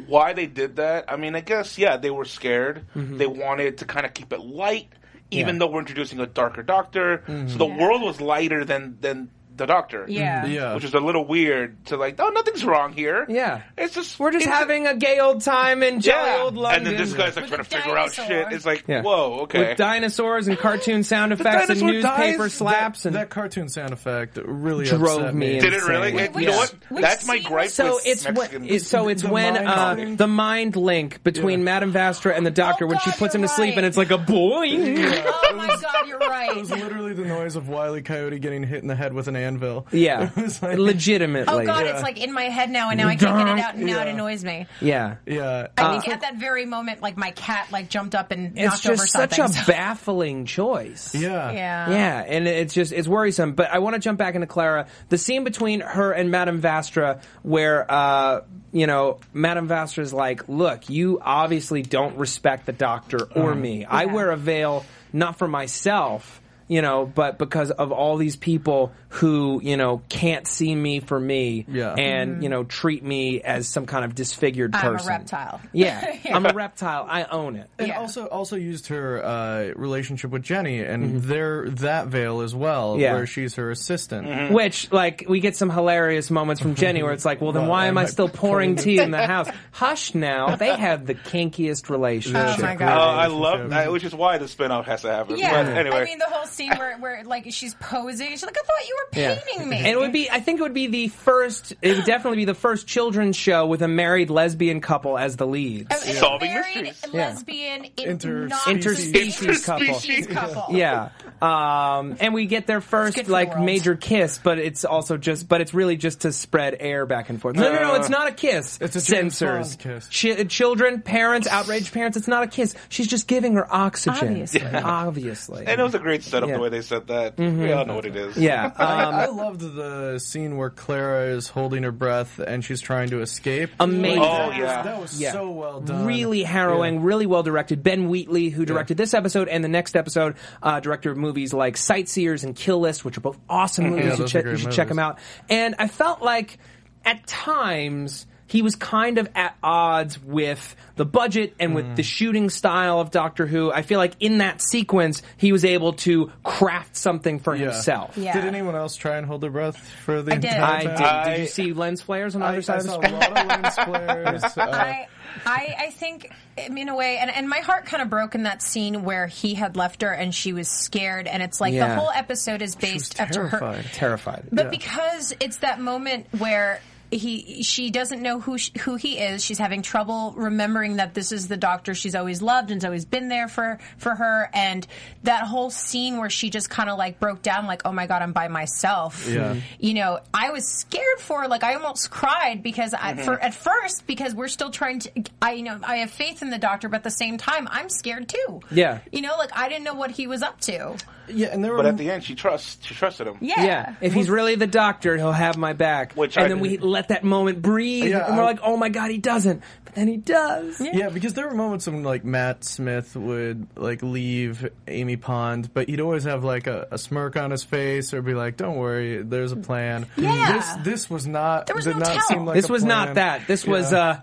Why they did that? I mean, I guess yeah, they were scared. Mm-hmm. They wanted to kind of keep it light, even Yeah. though we're introducing a darker Doctor. So the world was lighter than than the Doctor. Yeah. Yeah. which is a little weird to like. Oh, nothing's wrong here. Yeah. it's just We're just having a gay old time in jolly yeah. old London. And then this guy's like With trying to figure out shit. It's like, Yeah. whoa, okay. with dinosaurs and cartoon sound effects and newspaper dies? slaps that, and that cartoon sound effect really Drove me me. Did it really? insane. It- Wait, you know what? That's my gripe So it's when, Mexican. it, so it's The when mind uh, the mind link between Yeah. Madame Vastra and the Doctor Oh, when she puts him to you're sleep and it's like a boing. Oh my god, you're right. It was literally the noise of Wile E. Coyote getting hit in the head with an anvil. Yeah, It was like- legitimately. Oh god, Yeah. it's like in my head now, and now I can't get it out, and now it annoys me. Yeah, Yeah. I think at that very moment, like my cat like jumped up and it's knocked over just such a so- baffling choice. yeah. yeah. Yeah, and it's just it's worrisome. But I want to jump back into Clara. The scene between her and Madame Vastra, where uh, you know Madame Vastra is like, "Look, you obviously don't respect the Doctor or me. I wear a veil not for myself." You know, but because of all these people who, you know, can't see me for me Yeah. and, you know, treat me as some kind of disfigured person. I'm a reptile. Yeah, I'm a reptile. I own it. And Yeah. also also used her uh, relationship with Jenny and their that veil as well, Mm-hmm. Yeah. where she's her assistant. Which, like, we get some hilarious moments from Jenny where it's like, well, then Well, why am I I still pouring pouring tea in the house? Hush now. They have the kinkiest relationship. Oh my Oh, god. I love that, which is why the spinoff has to happen. Yeah, But anyway, I mean the whole scene where, where like she's posing. She's like, I thought you were Yeah. me. And it would be, I think it would be the first, it would definitely be the first children's show with a married lesbian couple as the leads. A- a Solving married mysteries. Yeah. lesbian Inter- not Interspecies couple. Interspecies couple. Yeah. Um, and we get their first for the like major kiss, but it's also just, but it's really just to spread air back and forth. No, no, no, it's not a kiss. It's a censors. Kiss. Chi- children, parents, outraged parents. It's not a kiss. She's just giving her oxygen. Obviously. Obviously. and it was a great setup Yeah. the way they said that. We all know what it is. yeah. I, Um, I loved the scene where Clara is holding her breath and she's trying to escape. Amazing. Like, Oh, that was- yeah. that was Yeah. so well done. Really harrowing, really well directed. Ben Wheatley, who directed this episode and the next episode, uh, director of movies like Sightseers and Kill List, which are both awesome movies. Yeah, you, those che- you should check them out. And I felt like at times he was kind of at odds with the budget and with the shooting style of Doctor Who. I feel like in that sequence he was able to craft something for Yeah. himself. Yeah. Did anyone else try and hold their breath for the I did. entire I time? did. I- did you see lens flares on the I, other I side of the screen? I saw a lot of lens flares. Uh, I, I, I think, in a way, and, and my heart kind of broke in that scene where he had left her and she was scared, and it's like Yeah. the whole episode is she was based after her. terrified. Terrified. But Yeah. because it's that moment where he she doesn't know who sh who he is. She's having trouble remembering that this is the doctor she's always loved and's always been there for for her. And that whole scene where she just kind of like broke down, like, "Oh my god, I'm by myself." Yeah. Mm-hmm. You know, I was scared for her. Like, I almost cried because I, mm-hmm. for at first because we're still trying to. I you know I have faith in the doctor, but at the same time, I'm scared too. Yeah. You know, like I didn't know what he was up to. Yeah, and there were But at the end, she trusts. She trusted him. Yeah. Yeah, if he's really the doctor, he'll have my back. Which and I- then we let that moment breathe, Yeah, and we're I- like, "Oh my god, he doesn't!" But then he does. Yeah, because there were moments when like Matt Smith would like leave Amy Pond, but he'd always have like a, a smirk on his face or be like, "Don't worry, there's a plan." Yeah. This this was not. There was did no not tell. seem like this a was not that. This was Yeah. uh,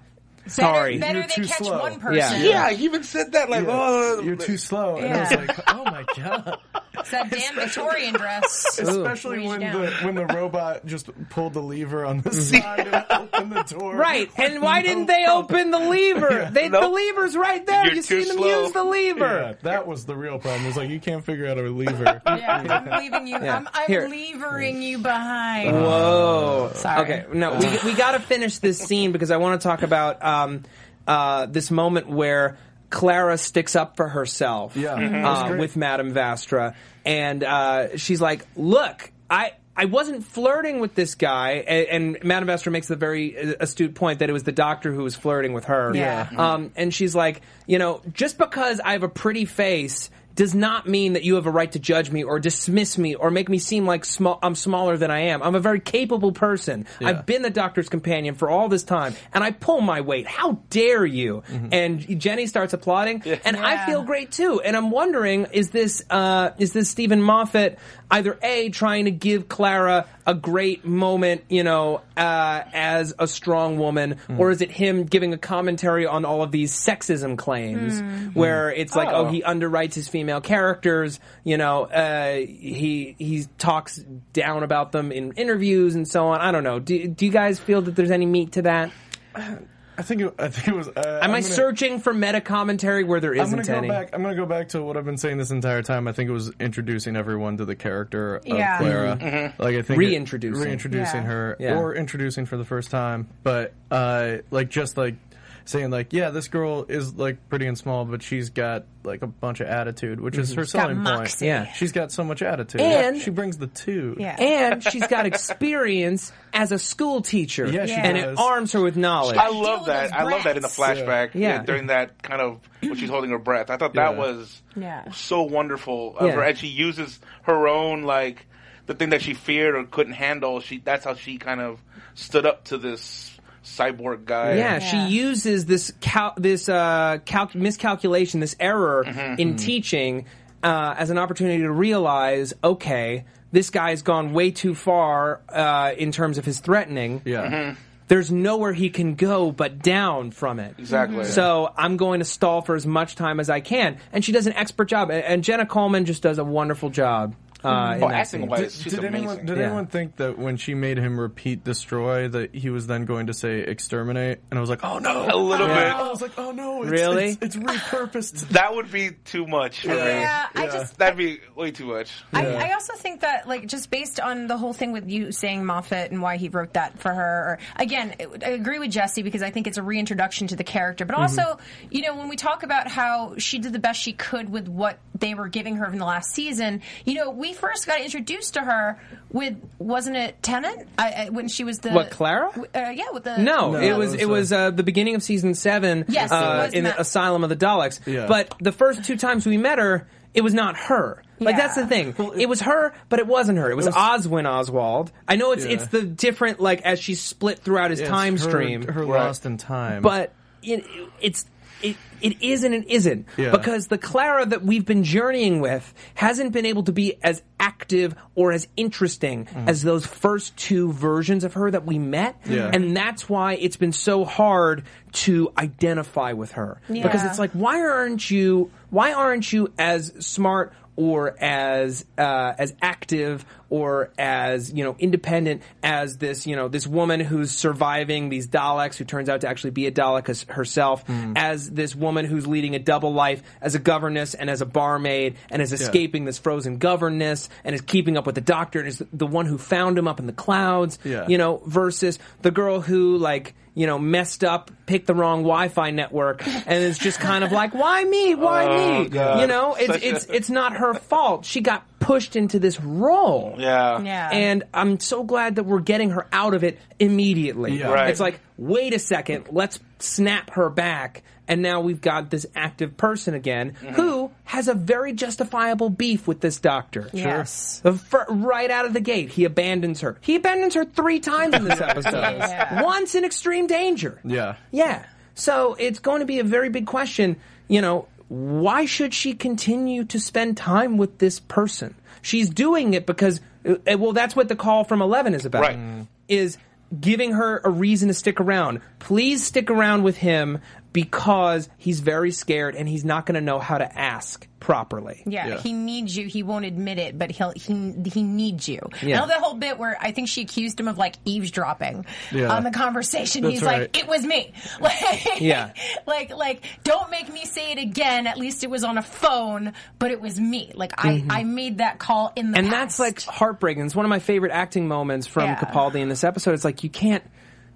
sorry. Better, You're better too they catch slow. one person. Yeah. Yeah, he even said that. Like, Yeah. oh, You're too slow, and I was like, "Oh my god!" It's that damn Victorian dress. Especially Reach when the when the robot just pulled the lever on the mm-hmm. side and opened the door. Right, and why No didn't they problem. open the lever? They, The lever's right there. You're you see them slow. use the Yeah, lever. that was the real problem. It's like you can't figure out a lever. Yeah, I'm leaving you. Yeah. I'm, I'm Here. levering you behind. Whoa. Sorry. Okay, no, we, we got to finish this scene because I want to talk about um, uh, this moment where Clara sticks up for herself Yeah. Mhm. Uh, with Madame Vastra. And uh, she's like, look, I. I wasn't flirting with this guy, and, and Madame Vastra makes the very uh, astute point that it was the doctor who was flirting with her. Yeah. Um, and she's like, you know, just because I have a pretty face does not mean that you have a right to judge me or dismiss me or make me seem like small, I'm smaller than I am. I'm a very capable person. Yeah. I've been the doctor's companion for all this time, and I pull my weight. How dare you? And Jenny starts applauding, and I feel great too. And I'm wondering, is this uh, is this Steven Moffat either a trying to give Clara a great moment, you know, uh, as a strong woman, or is it him giving a commentary on all of these sexism claims, where it's like, oh. Oh. he underwrites his female characters, you know, uh, he he talks down about them in interviews and so on. I don't know. Do, do you guys feel that there's any meat to that? I think it, I think it was. Uh, Am I'm I gonna- searching for meta commentary where there I'm isn't gonna go any? back. I'm gonna go back to what I've been saying this entire time. I think it was introducing everyone to the character of Yeah. Clara. Like I think it- Reintroducing. reintroducing Yeah. her, Yeah. or introducing for the first time. But uh, like just like saying like, yeah, this girl is like pretty and small, but she's got like a bunch of attitude, which is mhm. her selling point. moxie. Yeah. she's got so much attitude, And- she brings the two. Yeah. and she's got experience as a school teacher. Yeah, she and does. it arms her with knowledge. I Deal love with that. those I love that in the breaths. flashback. Yeah. during that kind of when she's holding her breath. I thought that Yeah. was Yeah. so wonderful of Yeah. her, and she uses her own like the thing that she feared or couldn't handle. She that's how she kind of stood up to this cyborg guy. Yeah, she uses this cal- this uh, cal- miscalculation, this error in teaching uh, as an opportunity to realize, okay, this guy's gone way too far uh, in terms of his threatening. yeah. There's nowhere he can go but down from it. Exactly. So I'm going to stall for as much time as I can, and she does an expert job. And- And Jenna Coleman just does a wonderful job. Uh, in Oh, that acting wise, she's did amazing. anyone did Yeah. anyone think that when she made him repeat destroy that he was then going to say exterminate and I was like oh no a little Yeah. I was like oh no it's, Really? it's, it's repurposed That would be too much for me. Yeah, I just That'd be way too much. I, I also think that, like, just based on the whole thing with you saying Moffat and why he wrote that for her, or again, I agree with Jessie because I think it's a reintroduction to the character. But also, you know, when we talk about how she did the best she could with what they were giving her in the last season, you know, we first got introduced to her with wasn't it Tennant I, I, when she was the What, Clara? Uh, yeah, with the No, No, it it was was, it was uh, the beginning of season seven. Yes, it uh, was in the Asylum of the Daleks. Yeah. But the first two times we met her, it was not her. Like Yeah. that's the thing. it was her, but it wasn't her. It was, Oswin Oswald. I know it's Yeah. it's the different like as she's split throughout his Yes, time her, stream. her Right. lost in time but it, it's it, it is and it isn't Yeah. because the Clara that we've been journeying with hasn't been able to be as active or as interesting Mm. as those first two versions of her that we met Yeah. and that's why it's been so hard to identify with her because it's like why aren't you why aren't you as smart or as uh, as active or as you know independent as this you know this woman who's surviving these Daleks who turns out to actually be a Dalek herself, as this woman who's leading a double life as a governess and as a barmaid and is escaping this frozen governess and is keeping up with the Doctor and is the, the one who found him up in the clouds. Yeah. You know, versus the girl who like you know messed up, picked the wrong Wi-Fi network, and it's just kind of like, why me? Why Oh, me? God. You know, it's Such a- it's it's not her fault. She got pushed into this role. Yeah. Yeah. And I'm so glad that we're getting her out of it immediately. Yeah. Right. It's like, wait a second, let's snap her back. And now we've got this active person again Mm-hmm. who has a very justifiable beef with this doctor. Yes. The right out of the gate, he abandons her. He abandons her three times in this episode. Yeah. Once in extreme danger. Yeah. Yeah. So it's going to be a very big question. You know, why should she continue to spend time with this person? She's doing it because, uh, well, that's what the call from 11 is about. Right. Is giving her a reason to stick around. Please stick around with him because he's very scared and he's not going to know how to ask properly. Yeah, Yeah. he needs you. He won't admit it, but he'll he he needs you. Yeah. I know the whole bit where I think she accused him of like eavesdropping Yeah. on the conversation. That's He's right. like, "It was me." Like, Yeah. like like don't make me say it again. At least it was on a phone, but it was me. Like I I made that call in the Mm-hmm. and past. that's like heartbreaking. It's one of my favorite acting moments from Yeah. Capaldi in this episode. It's like you can't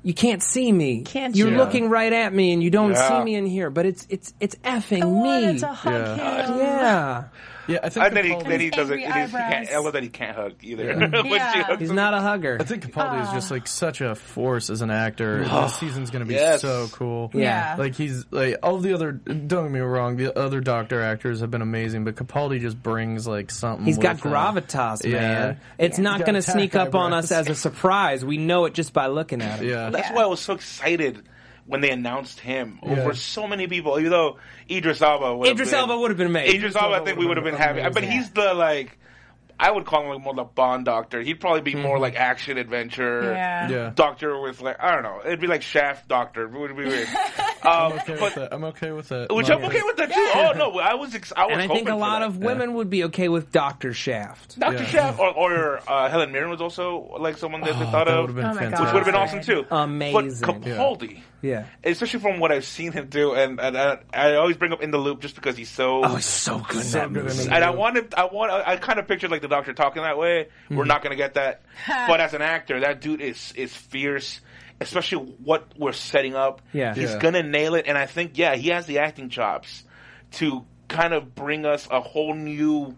you can't see me. Can't You're you? looking right at me and you don't Yeah. see me in here, but it's it's it's effing I me. wanted to hug Yeah. him. yeah. Yeah, I think. And then he, then he doesn't. angry It is, he can't. I love that he can't hug either. when she Yeah. He's him. not a hugger. I think Capaldi is just like such a force as an actor. this season's gonna be Yes. so cool. Yeah. Like he's like all the other. Don't get me wrong. The other Doctor actors have been amazing, but Capaldi just brings like something. He's got him. gravitas, Yeah. man. It's Yeah. not going to sneak attack up on us as a surprise. We know it just by looking at him. Yeah. That's Yeah. why I was so excited when they announced him Yeah. over so many people. Even though Idris Elba, would Idris Elba would have been amazing. Idris Elba, I think we would have been happy. But he's the like, I would call him like more the Bond Doctor. He'd probably be more like action adventure. Yeah. Yeah. Doctor with like I don't know. It'd be like Shaft Doctor. It would be weird. Um, Okay with but that. I'm okay with that. which I'm okay with that too. Oh no, I was ex- I was And I think a lot of women would be okay with Doctor Shaft. Dr. Yeah. Shaft or, or uh, Helen Mirren was also like someone that they thought That of, been Oh my fantastic. God. which would have been awesome too. Amazing. But Capaldi, Yeah. especially from what I've seen him do, and, and I, I always bring up in the loop just because he's so. Oh, he's so good So good in the and I wanted, I want, I, I kind of pictured like the Doctor talking that way. Hmm. We're not gonna get that, but as an actor, that dude is is fierce. Especially what we're setting up. Yeah. he's Yeah. gonna nail it, and I think yeah, he has the acting chops to kind of bring us a whole new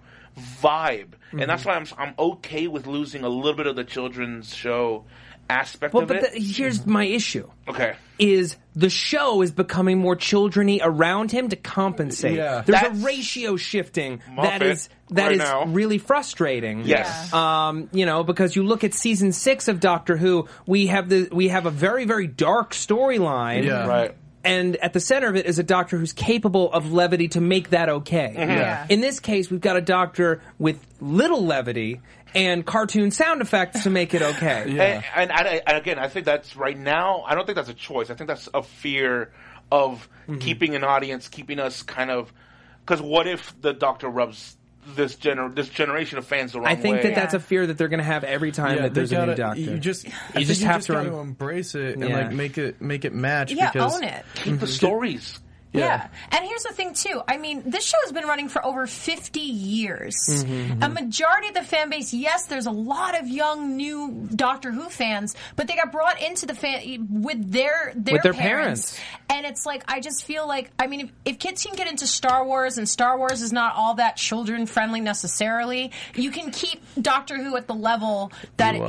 vibe, and Mm-hmm. that's why I'm I'm okay with losing a little bit of the children's show aspect Well, of but it. the, here's my issue. okay, is the show is becoming more children-y around him to compensate. Yeah. There's That's- a ratio shifting that Muppet is that right is now. really frustrating. Yes. Um, you know, because you look at season six of Doctor Who, we have the we have a very very dark storyline. Yeah. right. And at the center of it is a doctor who's capable of levity to make that okay. Yeah. In this case, we've got a doctor with little levity and cartoon sound effects to make it okay. Yeah. And, and, and, and again, I think that's right now. I don't think that's a choice. I think that's a fear of Mm-hmm. keeping an audience, keeping us kind of. Because what if the Doctor rubs this gener this generation of fans the wrong way? I think way? that that's a fear that they're going to have every time that they there's a gotta- new doctor. You just, I think just you have just to got to embrace it and Yeah. like make it make it match. Yeah, because, own it. keep the stories. Yeah. And here's the thing too. I mean, this show has been running for over 50 years. Mm-hmm, A majority of the fan base, yes, there's a lot of young new Doctor Who fans, but they got brought into the fan with their their, With their parents. And it's like I just feel like I mean, if, if kids can get into Star Wars and Star Wars is not all that children friendly necessarily, you can keep Doctor Who at the level that it.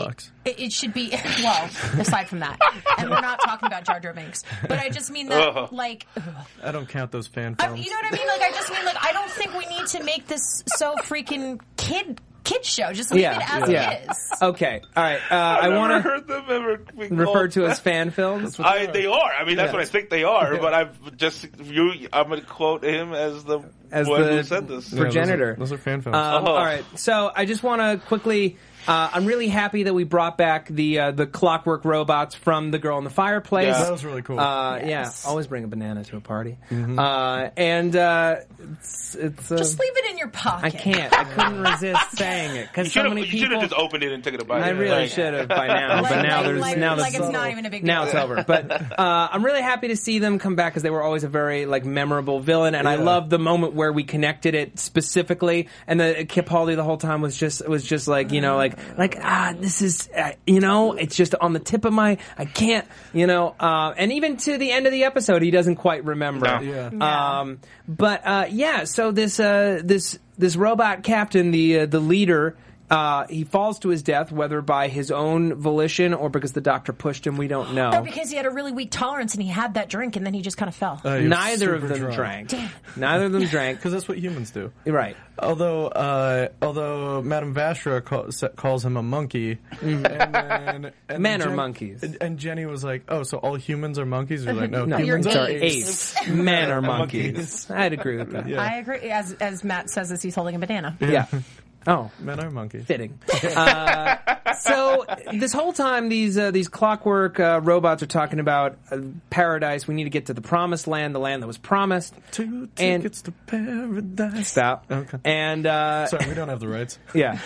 It, it should be. Well, aside from that, and we're not talking about Jar Jar Binks, but I just mean that Ugh. like. I don't count those fan I, films. you know what I mean? Like, I just mean, like, I don't think we need to make this so freaking kid kid show. Just leave yeah, it as yeah. it is. Okay, all right. Uh, I I've want to heard them ever be refer called to as fan films. I, they are. I mean, that's Yeah. what I think they are. But I've just you. I'm going to quote him as the as What? the Who said this? Yeah, those are- progenitor. those are fan films. Um, Oh. All right, so I just want to quickly. Uh, I'm really happy that we brought back the uh, the clockwork robots from the girl in the fireplace. Yeah. That was really cool. Uh, Yes. Yeah, always bring a banana to a party. Uh, and uh, it's, it's uh, Just leave it in your pocket. I can't. I couldn't resist saying it because You so should many have. You should have just opened it and taken a bite. I really Like, should have by now, Like- but now like- there's like- now like there's it's not even a big now it's over. But uh, I'm really happy to see them come back because they were always a very like memorable villain, and I love the moment where we connected it specifically, and the Kip Capaldi the whole time was just was just like you know like like ah this is uh, you know it's just on the tip of my I can't you know uh, and even to the end of the episode he doesn't quite remember. No. Yeah. Yeah. Um, but uh, yeah, so this uh, this this robot captain, the uh, the leader, uh, he falls to his death, whether by his own volition or because the doctor pushed him. We don't know. Or know. because he had a really weak tolerance and he had that drink and then he just kind of fell. Uh, Neither of them drunk. drank. Neither of them drank. Because that's what humans do. Right. Although, uh, although Madame Vastra call, calls him a monkey, and then, and Men are monkeys. And, and Jenny was like, "Oh, so all humans are monkeys?" You're like, no, No, humans are apes. apes. Men are Monkeys. monkeys. I'd agree with that. Yeah. I agree. As as Matt says, as he's holding a banana. Yeah. Oh, Men are monkeys. fitting. Uh, so this whole time, these uh, these clockwork uh, robots are talking about uh, paradise. We need to get to the promised land, the land that was promised. Two And- tickets to paradise. Stop. Okay. And uh, Sorry, we don't have the rights. yeah.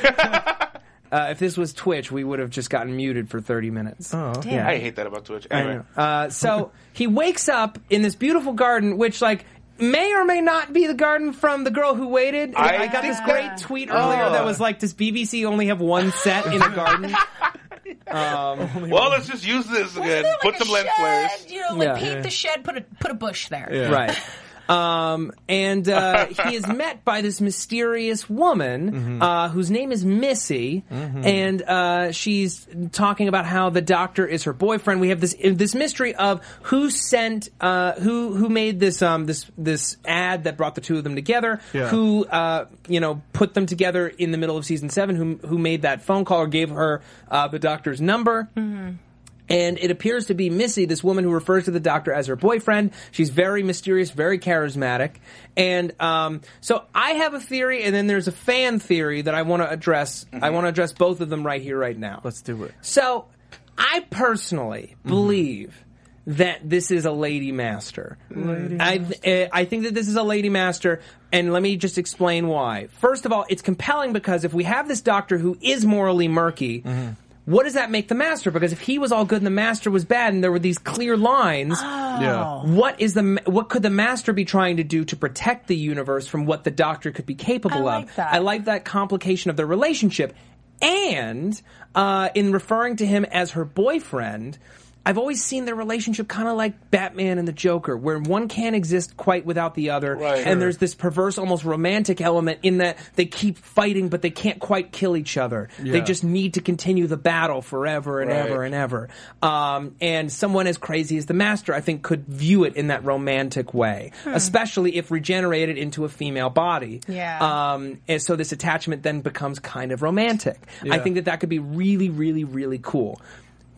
Uh, if this was Twitch, we would have just gotten muted for 30 minutes. Oh, Damn. I hate that about Twitch. Anyway. Uh, so he wakes up in this beautiful garden, which like may or may not be the garden from the girl who waited. I, I got this great that- tweet earlier oh. that was like, "Does BBC only have one set in a garden?" Um, well, let's just use this again. Like Put some lens shed, flares. You know, like Yeah. paint the shed, put a put a bush there. Yeah. Right. Um, and uh, he is met by this mysterious woman uh, whose name is Missy, and uh, she's talking about how the doctor is her boyfriend. We have this this mystery of who sent, uh, who who made this um, this this ad that brought the two of them together. Yeah. Who uh, you know put them together in the middle of season seven? Who who made that phone call or gave her uh, the doctor's number? And it appears to be Missy, this woman who refers to the doctor as her boyfriend. She's very mysterious, very charismatic. And um, so I have a theory, and then there's a fan theory that I want to address. I want to address both of them right here, right now. Let's do it. So I personally believe that this is a lady master. I uh, I think that this is a lady master, and let me just explain why. First of all, it's compelling because if we have this doctor who is morally murky. What does that make the master? Because if he was all good and the master was bad, and there were these clear lines, Yeah. what is the what could the master be trying to do to protect the universe from what the doctor could be capable I of? like that. I like that complication of their relationship. And uh, in referring to him as her boyfriend, I've always seen their relationship kind of like Batman and the Joker, where one can't exist quite without the other, Right. and there's this perverse, almost romantic element in that they keep fighting, but they can't quite kill each other. They just need to continue the battle forever and Right. ever and ever. Um, and someone as crazy as the Master, I think, could view it in that romantic way, especially if regenerated into a female body. Yeah. Um, and so this attachment then becomes kind of romantic. I think that that could be really, really, really cool.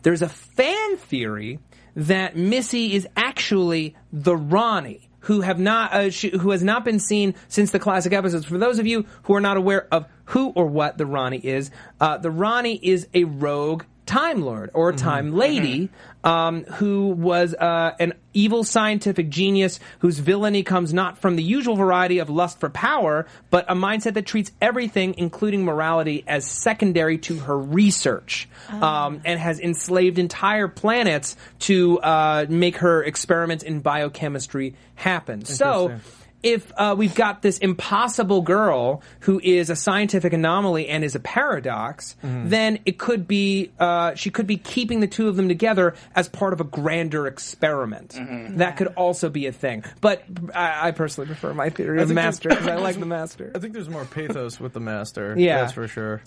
There's a fan theory that Missy is actually the Rani. Who have not, uh, who has not been seen since the classic episodes. For those of you who are not aware of who or what the Rani is, uh, the Rani is a rogue Time Lord or Time Lady um, who was uh, an evil scientific genius whose villainy comes not from the usual variety of lust for power, but a mindset that treats everything, including morality, as secondary to her research, um, and has enslaved entire planets to uh, make her experiments in biochemistry happen. So Interesting. If uh, we've got this impossible girl who is a scientific anomaly and is a paradox, then it could be uh, she could be keeping the two of them together as part of a grander experiment. That could also be a thing. But I, I personally prefer my theory of the master because I like the master. I think there's more pathos with the master. Yeah. that's for sure.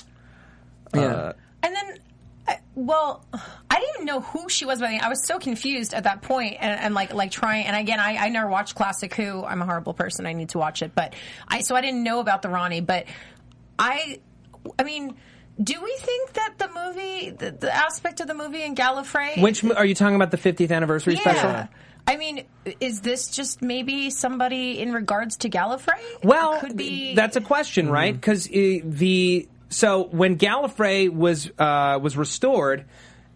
Yeah. Uh, And then, I, well, I didn't even know who she was. By the end. I was so confused at that point, and, and like like trying. And again, I, I never watched Classic Who. I'm a horrible person. I need to watch it, but I so I didn't know about the Rani. But I, I mean. Do we think that the movie, the, the aspect of the movie in Gallifrey, Which are you talking about? The 50th anniversary yeah, special? I mean, is this just maybe somebody in regards to Gallifrey? Well, could be. that's a question, right? Mm-hmm. Because eh, the so when Gallifrey was uh, was restored.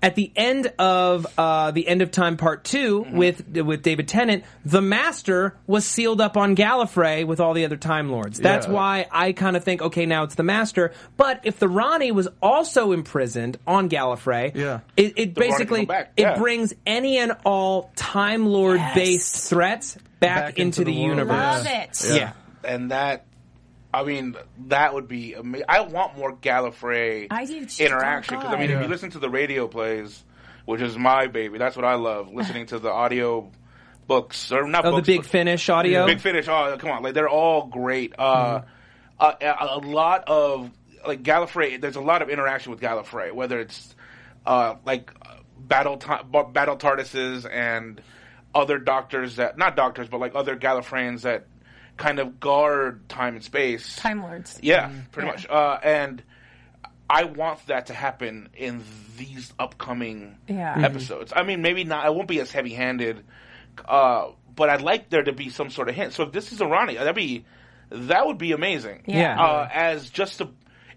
At the end of uh, the end of time part 2 with with David Tennant, the Master was sealed up on Gallifrey with all the other Time Lords. That's Yeah. why I kind of think, okay, now it's the Master. But if the Rani was also imprisoned on Gallifrey, Yeah. it, it basically come it yeah. brings any and all Time Lord based threats back, Back into, into the, the universe. Love it. Yeah. and that I mean that would be amazing. I want more Gallifrey I interaction Oh, because I mean if you listen to the radio plays, which is my baby, that's what I love listening to the audio books or not Oh, the Big but- Finish audio. Big Finish. Oh, come on! Like they're all great. Uh, a, a, a lot of like Gallifrey. There's a lot of interaction with Gallifrey, whether it's uh, like uh, battle ti- ba- battle TARDISes and other doctors that not doctors, but like other Gallifreyans that kind of guard time and space. Time Lords. Yeah, pretty Yeah. much. Uh, and I want that to happen in these upcoming Yeah. Mm-hmm. episodes. I mean, maybe not. I won't be as heavy-handed, uh, but I'd like there to be some sort of hint. So if this is Irani, that'd be that would be amazing. Yeah. Uh, as just to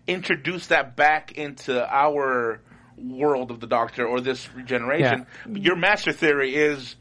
introduce that back into our world of the Doctor or this regeneration. Your master theory is.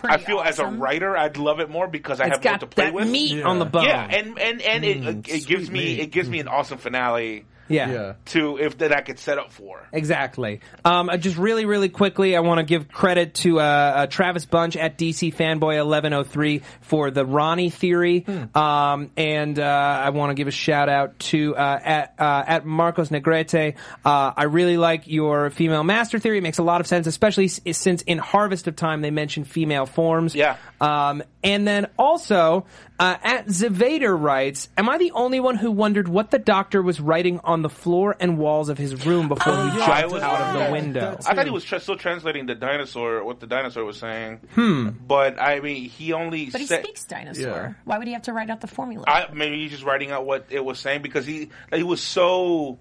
Pretty I feel as a writer, I'd love it more because I It's have more to play that with. meat Yeah. on the bone. Yeah, and and and it, mm, it gives me meat. it gives me mm. an awesome finale yeah. Yeah. to if that I could set up for. Exactly. Um, uh, just really, really quickly, I want to give credit to uh, uh, Travis Bunch at DC Fanboy eleven oh three for the Rani theory, um, and uh, I want to give a shout out to uh, at uh, at Marcos Negrete. Uh, I really like your female master theory. It makes a lot of sense, especially s- since in Harvest of Time they mention female forms. Yeah. Um, and then also, uh, at Zavader writes, Am I the only one who wondered what the doctor was writing on the floor and walls of his room before he yeah. jumped I was- out of the window? I thought he was tra- still translating the dinosaur, what the dinosaur was saying. Hmm. But I mean, he only But he said. speaks dinosaur. Yeah. Why would he have to write out the formula? I, maybe he's just writing out what it was saying because he he was so.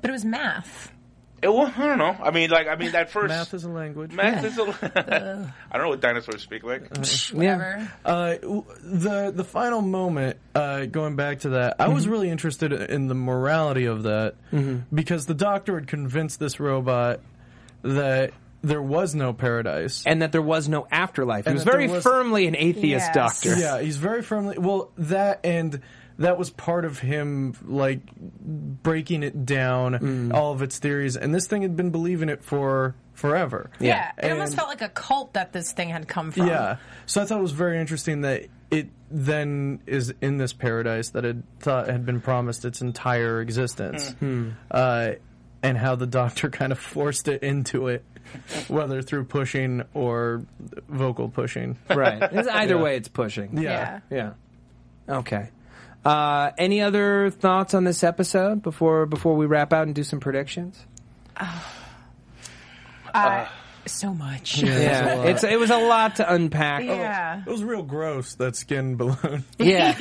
but it was math. It was, I don't know. I mean, like I mean, that first Math is a language. math is a. I don't know what dinosaurs speak like. Whatever. Uh, the the final moment, uh, going back to that, I was really interested in the morality of that because the doctor had convinced this robot that there was no paradise. and that there was no afterlife. He was very was- firmly an atheist Yes. doctor. Yeah, he's very firmly. Well, that and that was part of him, like breaking it down, mm. all of its theories, and this thing had been believing it for forever. Yeah. It almost felt like a cult that this thing had come from. Yeah. So I thought it was very interesting that it then is in this paradise that it thought had been promised its entire existence. Hmm. Hmm. Uh, and how the doctor kind of forced it into it, whether through pushing or vocal pushing. Right. It's- Either way, it's pushing. Yeah. Yeah. Okay. Uh, any other thoughts on this episode before before we wrap out and do some predictions? Uh, so much. Yeah, it's it was a lot to unpack. Yeah. It was real gross, that skin balloon. Yeah,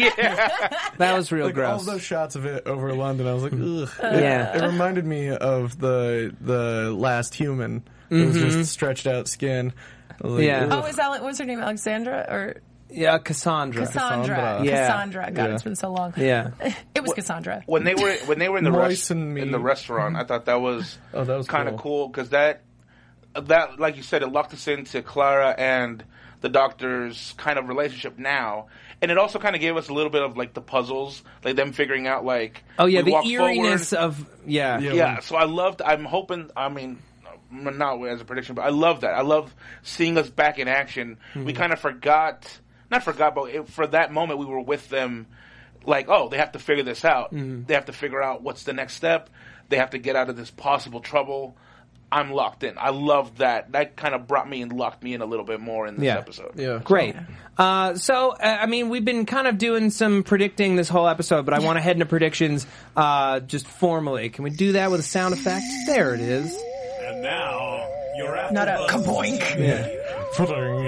that was real like all those shots of it over London, I was like, ugh. Yeah. It reminded me of the the last human. It was just stretched out skin. Like, Yeah. ugh. Oh, is that what was her name? Alexandra or yeah, Cassandra. Cassandra? Cassandra. Yeah. Cassandra. God, Yeah. it's been so long. Yeah. It was Cassandra. when they were when they were in the rest, in the restaurant, I thought that was Oh, that was kind of cool. cool because that that like you said, it locked us into Clara and the doctor's kind of relationship now, and it also kind of gave us a little bit of like the puzzles, like them figuring out like Oh yeah, the eeriness forward. of yeah. Yeah. Yeah, so I loved. I'm hoping. I mean, not as a prediction, but I love that. I love seeing us back in action. We mm-hmm. kind of forgot, not forgot, but it, for that moment, we were with them. Like, oh, they have to figure this out. They have to figure out what's the next step. They have to get out of this possible trouble. I'm locked in. I love that. That kind of brought me and locked me in a little bit more in this Yeah. episode. Yeah. Great. Uh, so, uh, I mean, we've been kind of doing some predicting this whole episode, but I want to head into predictions uh, just formally. Can we do that with a sound effect? There it is. And now, you're at Not a kaboink.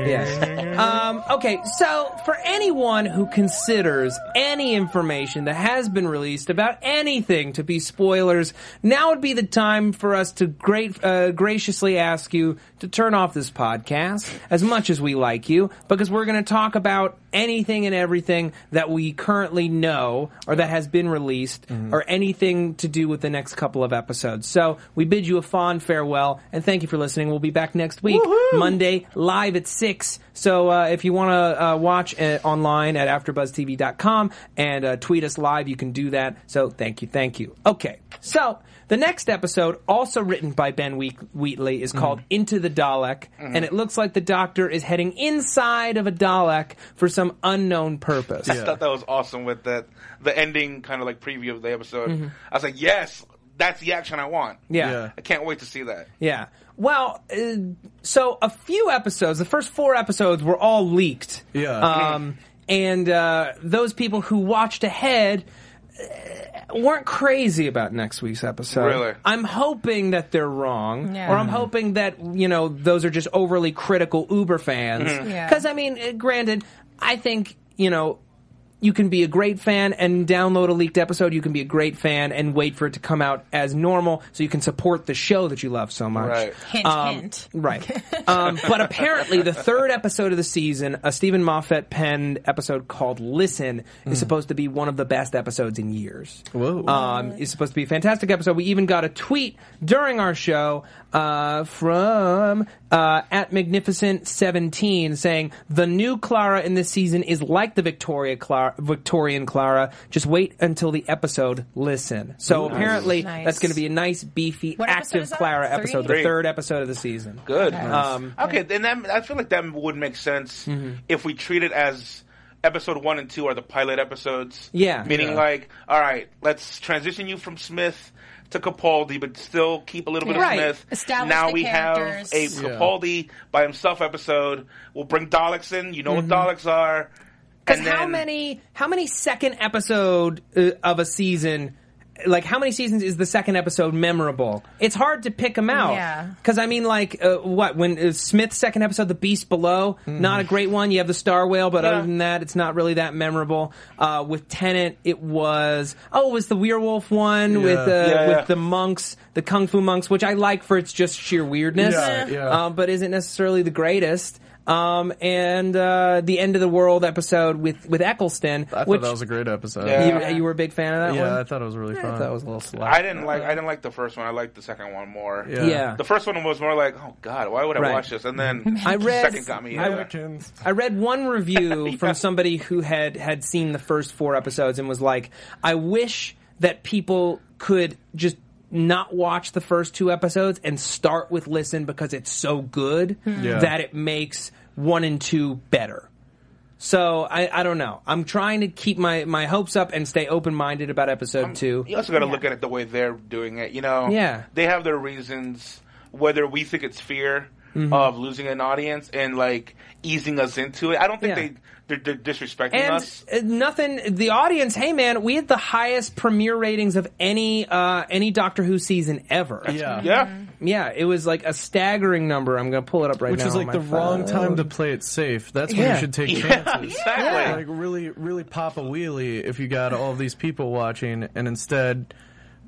Yes. Um, okay, so for anyone who considers any information that has been released about anything to be spoilers, now would be the time for us to great, uh, graciously ask you to turn off this podcast as much as we like you, because we're going to talk about anything and everything that we currently know or that has been released or anything to do with the next couple of episodes. So we bid you a fond farewell and thank you for listening. We'll be back next week, Monday, live at 6. So uh, if you want to uh, watch uh, online at AfterBuzzTV.com and uh, tweet us live, you can do that. So thank you, thank you. Okay, so the next episode, also written by Ben Wheat- Wheatley, is called Into the Dalek, and it looks like the Doctor is heading inside of a Dalek for some unknown purpose. I thought that was awesome with that the ending kind of like preview of the episode. I was like, yes, that's the action I want. Yeah. Yeah. I can't wait to see that. Yeah. Well, uh, so a few episodes, the first four episodes were all leaked. Yeah. Um, and uh, those people who watched ahead weren't crazy about next week's episode. Really? I'm hoping that they're wrong, Yeah. or I'm hoping that you know those are just overly critical Uber fans. Yeah. Because I mean, uh, granted, I think you know you can be a great fan and download a leaked episode. You can be a great fan and wait for it to come out as normal, so you can support the show that you love so much. Right. Hint, Um, hint. Right. um, but apparently, the third episode of the season, a Steven Moffat penned episode called Listen, is supposed to be one of the best episodes in years. Whoa. Um, it's supposed to be a fantastic episode. We even got a tweet during our show uh, from uh, at Magnificent Seventeen saying the new Clara in this season is like the Victoria Clara, Victorian Clara. Just wait until the episode. Listen. So apparently, Nice. that's going to be a nice, beefy, What active is? Clara Three? episode, the Three. third episode of the season. Good. Um, okay, then that I feel like that would make sense Mm-hmm. if we treat it as episode one and two are the pilot episodes. Yeah. Meaning Yeah. like, all right, let's transition you from Smith to Capaldi, but still keep a little bit of Right. Smith. Establish now the we characters. have a Yeah. Capaldi by himself episode. We'll bring Daleks in. You know what Daleks are. Because how many how many second episode uh, of a season? Like how many seasons is the second episode memorable? It's hard to pick them out. Yeah. Because I mean, like uh, what when uh, Smith's second episode, The Beast Below, not a great one. You have the Star Whale, but Yeah. other than that, it's not really that memorable. Uh, with Tennant, it was oh, it was the werewolf one with uh, Yeah, with the monks, the kung fu monks, which I like for its just sheer weirdness. Yeah, yeah. Uh, but isn't necessarily the greatest. Um, and uh, the end of the world episode with with Eccleston, I thought which that was a great episode. Yeah. you, you were a big fan of that Yeah, one. I thought it was really I fun. thought it was a little slack. I didn't like. I didn't like the first one. I liked the second one more. Yeah. Yeah. The first one was more like, oh god, why would I Right. watch this? And then I the read- second got me. I- I read one review from somebody who had had seen the first four episodes and was like, "I wish that people could just not watch the first two episodes and start with listen because it's so good hmm. Yeah. that it makes one and two better." So I, I don't know. I'm trying to keep my, my hopes up and stay open minded about episode um, two. You also got to look at it the way they're doing it. You know, Yeah. they have their reasons. Whether we think it's fear Mm-hmm. of losing an audience and like easing us into it, I don't think Yeah. they they're, they're disrespecting And us. uh, nothing. The audience. Hey, man, we had the highest premiere ratings of any uh, any Doctor Who season ever. Yeah. Yeah, Yeah, it was like a staggering number. I'm going to pull it up right Which now. Which is like my the wrong time to play it safe. That's when you should take Yeah, chances. exactly. Like really, really pop a wheelie if you got all these people watching, and instead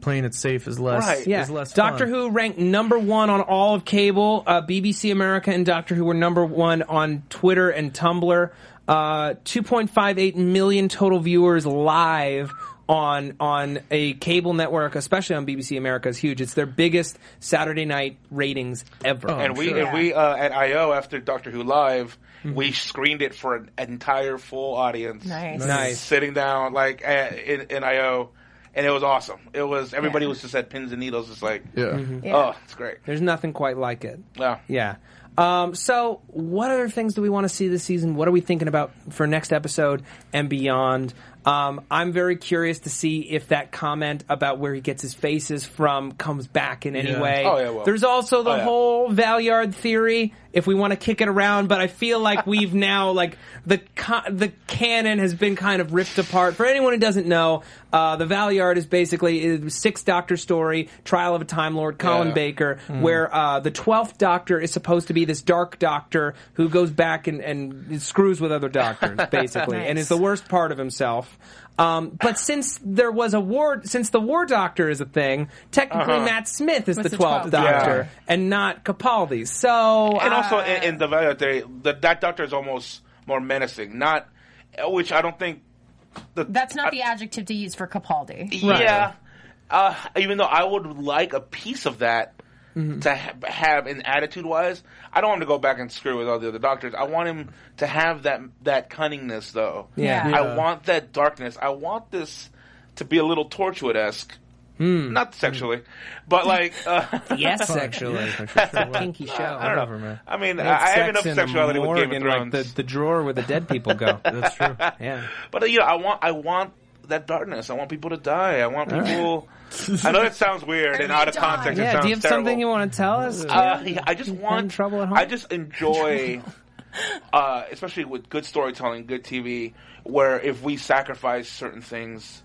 playing it safe is less Right. Yeah, is less Doctor fun. Who ranked number one on all of cable. Uh, BBC America and Doctor Who were number one on Twitter and Tumblr. Uh, 2.58 million total viewers live on on a cable network, especially on BBC America, is huge. It's their biggest Saturday night ratings ever. Oh, and we sure. and we uh, at IO after Doctor Who live, Mm-hmm. we screened it for an entire full audience. Nice. Nice. sitting down like at, in, in IO, and it was awesome. It was everybody Yeah. was just at pins and needles, just like Yeah. Yeah. oh, it's great. There's nothing quite like it. Yeah. Yeah. Um, so, what other things do we want to see this season? What are we thinking about for next episode and beyond? Um, I'm very curious to see if that comment about where he gets his faces from comes back in any Yeah. way. Oh, yeah, it will. There's also the Oh, yeah. whole Valeyard theory. If we want to kick it around, but I feel like we've now like the co- the canon has been kind of ripped apart. For anyone who doesn't know, uh, the Valeyard is basically a six Doctor story, Trial of a Time Lord, Colin Yeah. Baker, where uh, the twelfth Doctor is supposed to be be this dark doctor who goes back and, and screws with other doctors, basically, and is the worst part of himself. Um, but since there was a war, since the War Doctor is a thing, technically Uh-huh. Matt Smith is Was the the twelfth 12th. Doctor Yeah. and not Capaldi. So and uh, also in, in the value they the, that doctor is almost more menacing. Not which I don't think. The, That's not I- the adjective to use for Capaldi. Yeah. Uh, even though I would like a piece of that Mm-hmm. to ha- have an attitude wise, I don't want him to go back and screw with all the other doctors. I want him to have that that cunningness though. Yeah. Yeah. I want that darkness. I want this to be a little Torchwood esque. Hmm. Not sexually, but like uh, yes, sexually, it's a kinky show. I don't know. Man. I mean, I, have I have enough sexuality with Game of Thrones. like the, the drawer where the dead people go. That's true. yeah. But uh, you know, I want I want that darkness. I want people to die. I want people. I know that sounds weird and out of die. context. it Yeah. sounds Do you have terrible. something you want to tell us? Uh, yeah, I just You having want trouble at home? I just enjoy, uh, especially with good storytelling, good TV, where if we sacrifice certain things,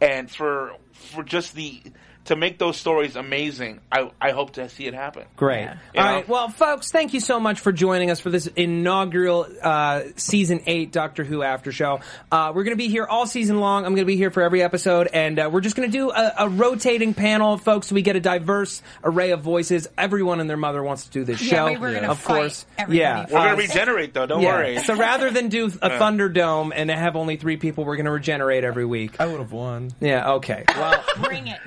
and for for just the to make those stories amazing, I I hope to see it happen. Great. Yeah. All know? right. Well, folks, thank you so much for joining us for this inaugural uh, season eight Doctor Who after show. Uh, we're going to be here all season long. I'm going to be here for every episode, and uh, we're just going to do a, a rotating panel of folks so we get a diverse array of voices. Everyone and their mother wants to do this Yeah, show. we were gonna of fight course. everybody Yeah. We're gonna Uh, regenerate though. Don't yeah. worry. So rather than do a Thunderdome and have only three people, we're going to regenerate every week. I would have won. Yeah. Okay. Well. Bring it.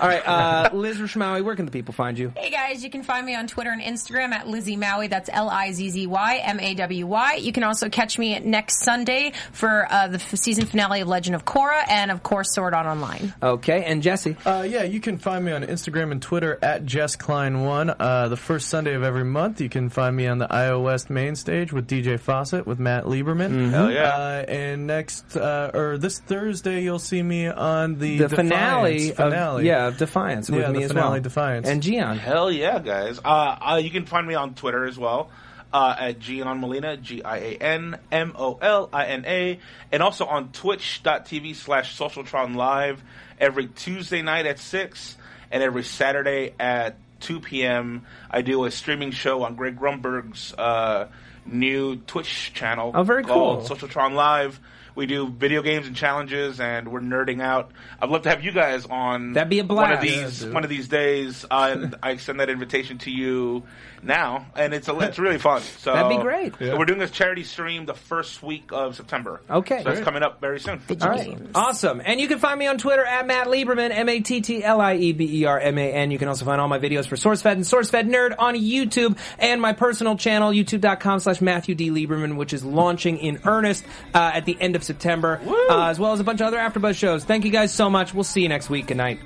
all right. Uh, Liz Rishmawy, where can the people find you? Hey guys, you can find me on Twitter and Instagram at Lizzy Mawy. That's L I Z Z Y M A W Y. You can also catch me next Sunday for uh, the f- season finale of Legend of Korra and, of course, Sword Art Online. Okay. And Jessie. Uh, yeah, you can find me on Instagram and Twitter at Jess Klein One. Uh, the first Sunday of every month, you can find me on the iOS main stage with DJ Fawcett with Matt Lieberman. Hell yeah. Uh, and next, uh, or this Thursday, you'll see me on the, the finale, finale. Of, yeah, of Defiance with Yeah, me the as finale well. Defiance. And Gian. Hell yeah, guys. Uh, uh, you can find me on Twitter as well. Uh, at Gian Molina, G I A N M O L I N A, and also on twitch.tv slash Socialtron Live every Tuesday night at 6 and every Saturday at 2 p.m. I do a streaming show on Greg Grunberg's uh, new Twitch channel. Oh, very called cool. Socialtron Live. We do video games and challenges, and we're nerding out. I'd love to have you guys on. That'd be a blast. One of blast. these, Yeah, one of these days, uh, and I extend that invitation to you now, and it's a, it's really fun. So That'd be great. So we're doing this charity stream the first week of September. Okay. so it's coming up very soon. All right. Awesome. And you can find me on Twitter at Matt Lieberman, M A T T L I E B E R M A N. You can also find all my videos for SourceFed and SourceFed Nerd on YouTube and my personal channel, youtube.com slash Matthew D. Lieberman, which is launching in earnest uh, at the end of September, uh, as well as a bunch of other AfterBuzz shows. Thank you guys so much. We'll see you next week. Good night.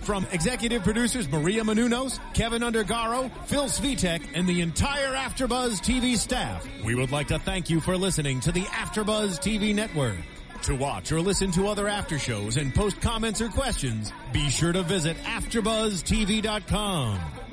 From executive producers Maria Menounos, Keven Undergaro, Phil Svitek, and the entire AfterBuzz TV staff, we would like to thank you for listening to the AfterBuzz TV network. To watch or listen to other after shows and post comments or questions, be sure to visit AfterBuzzTV.com.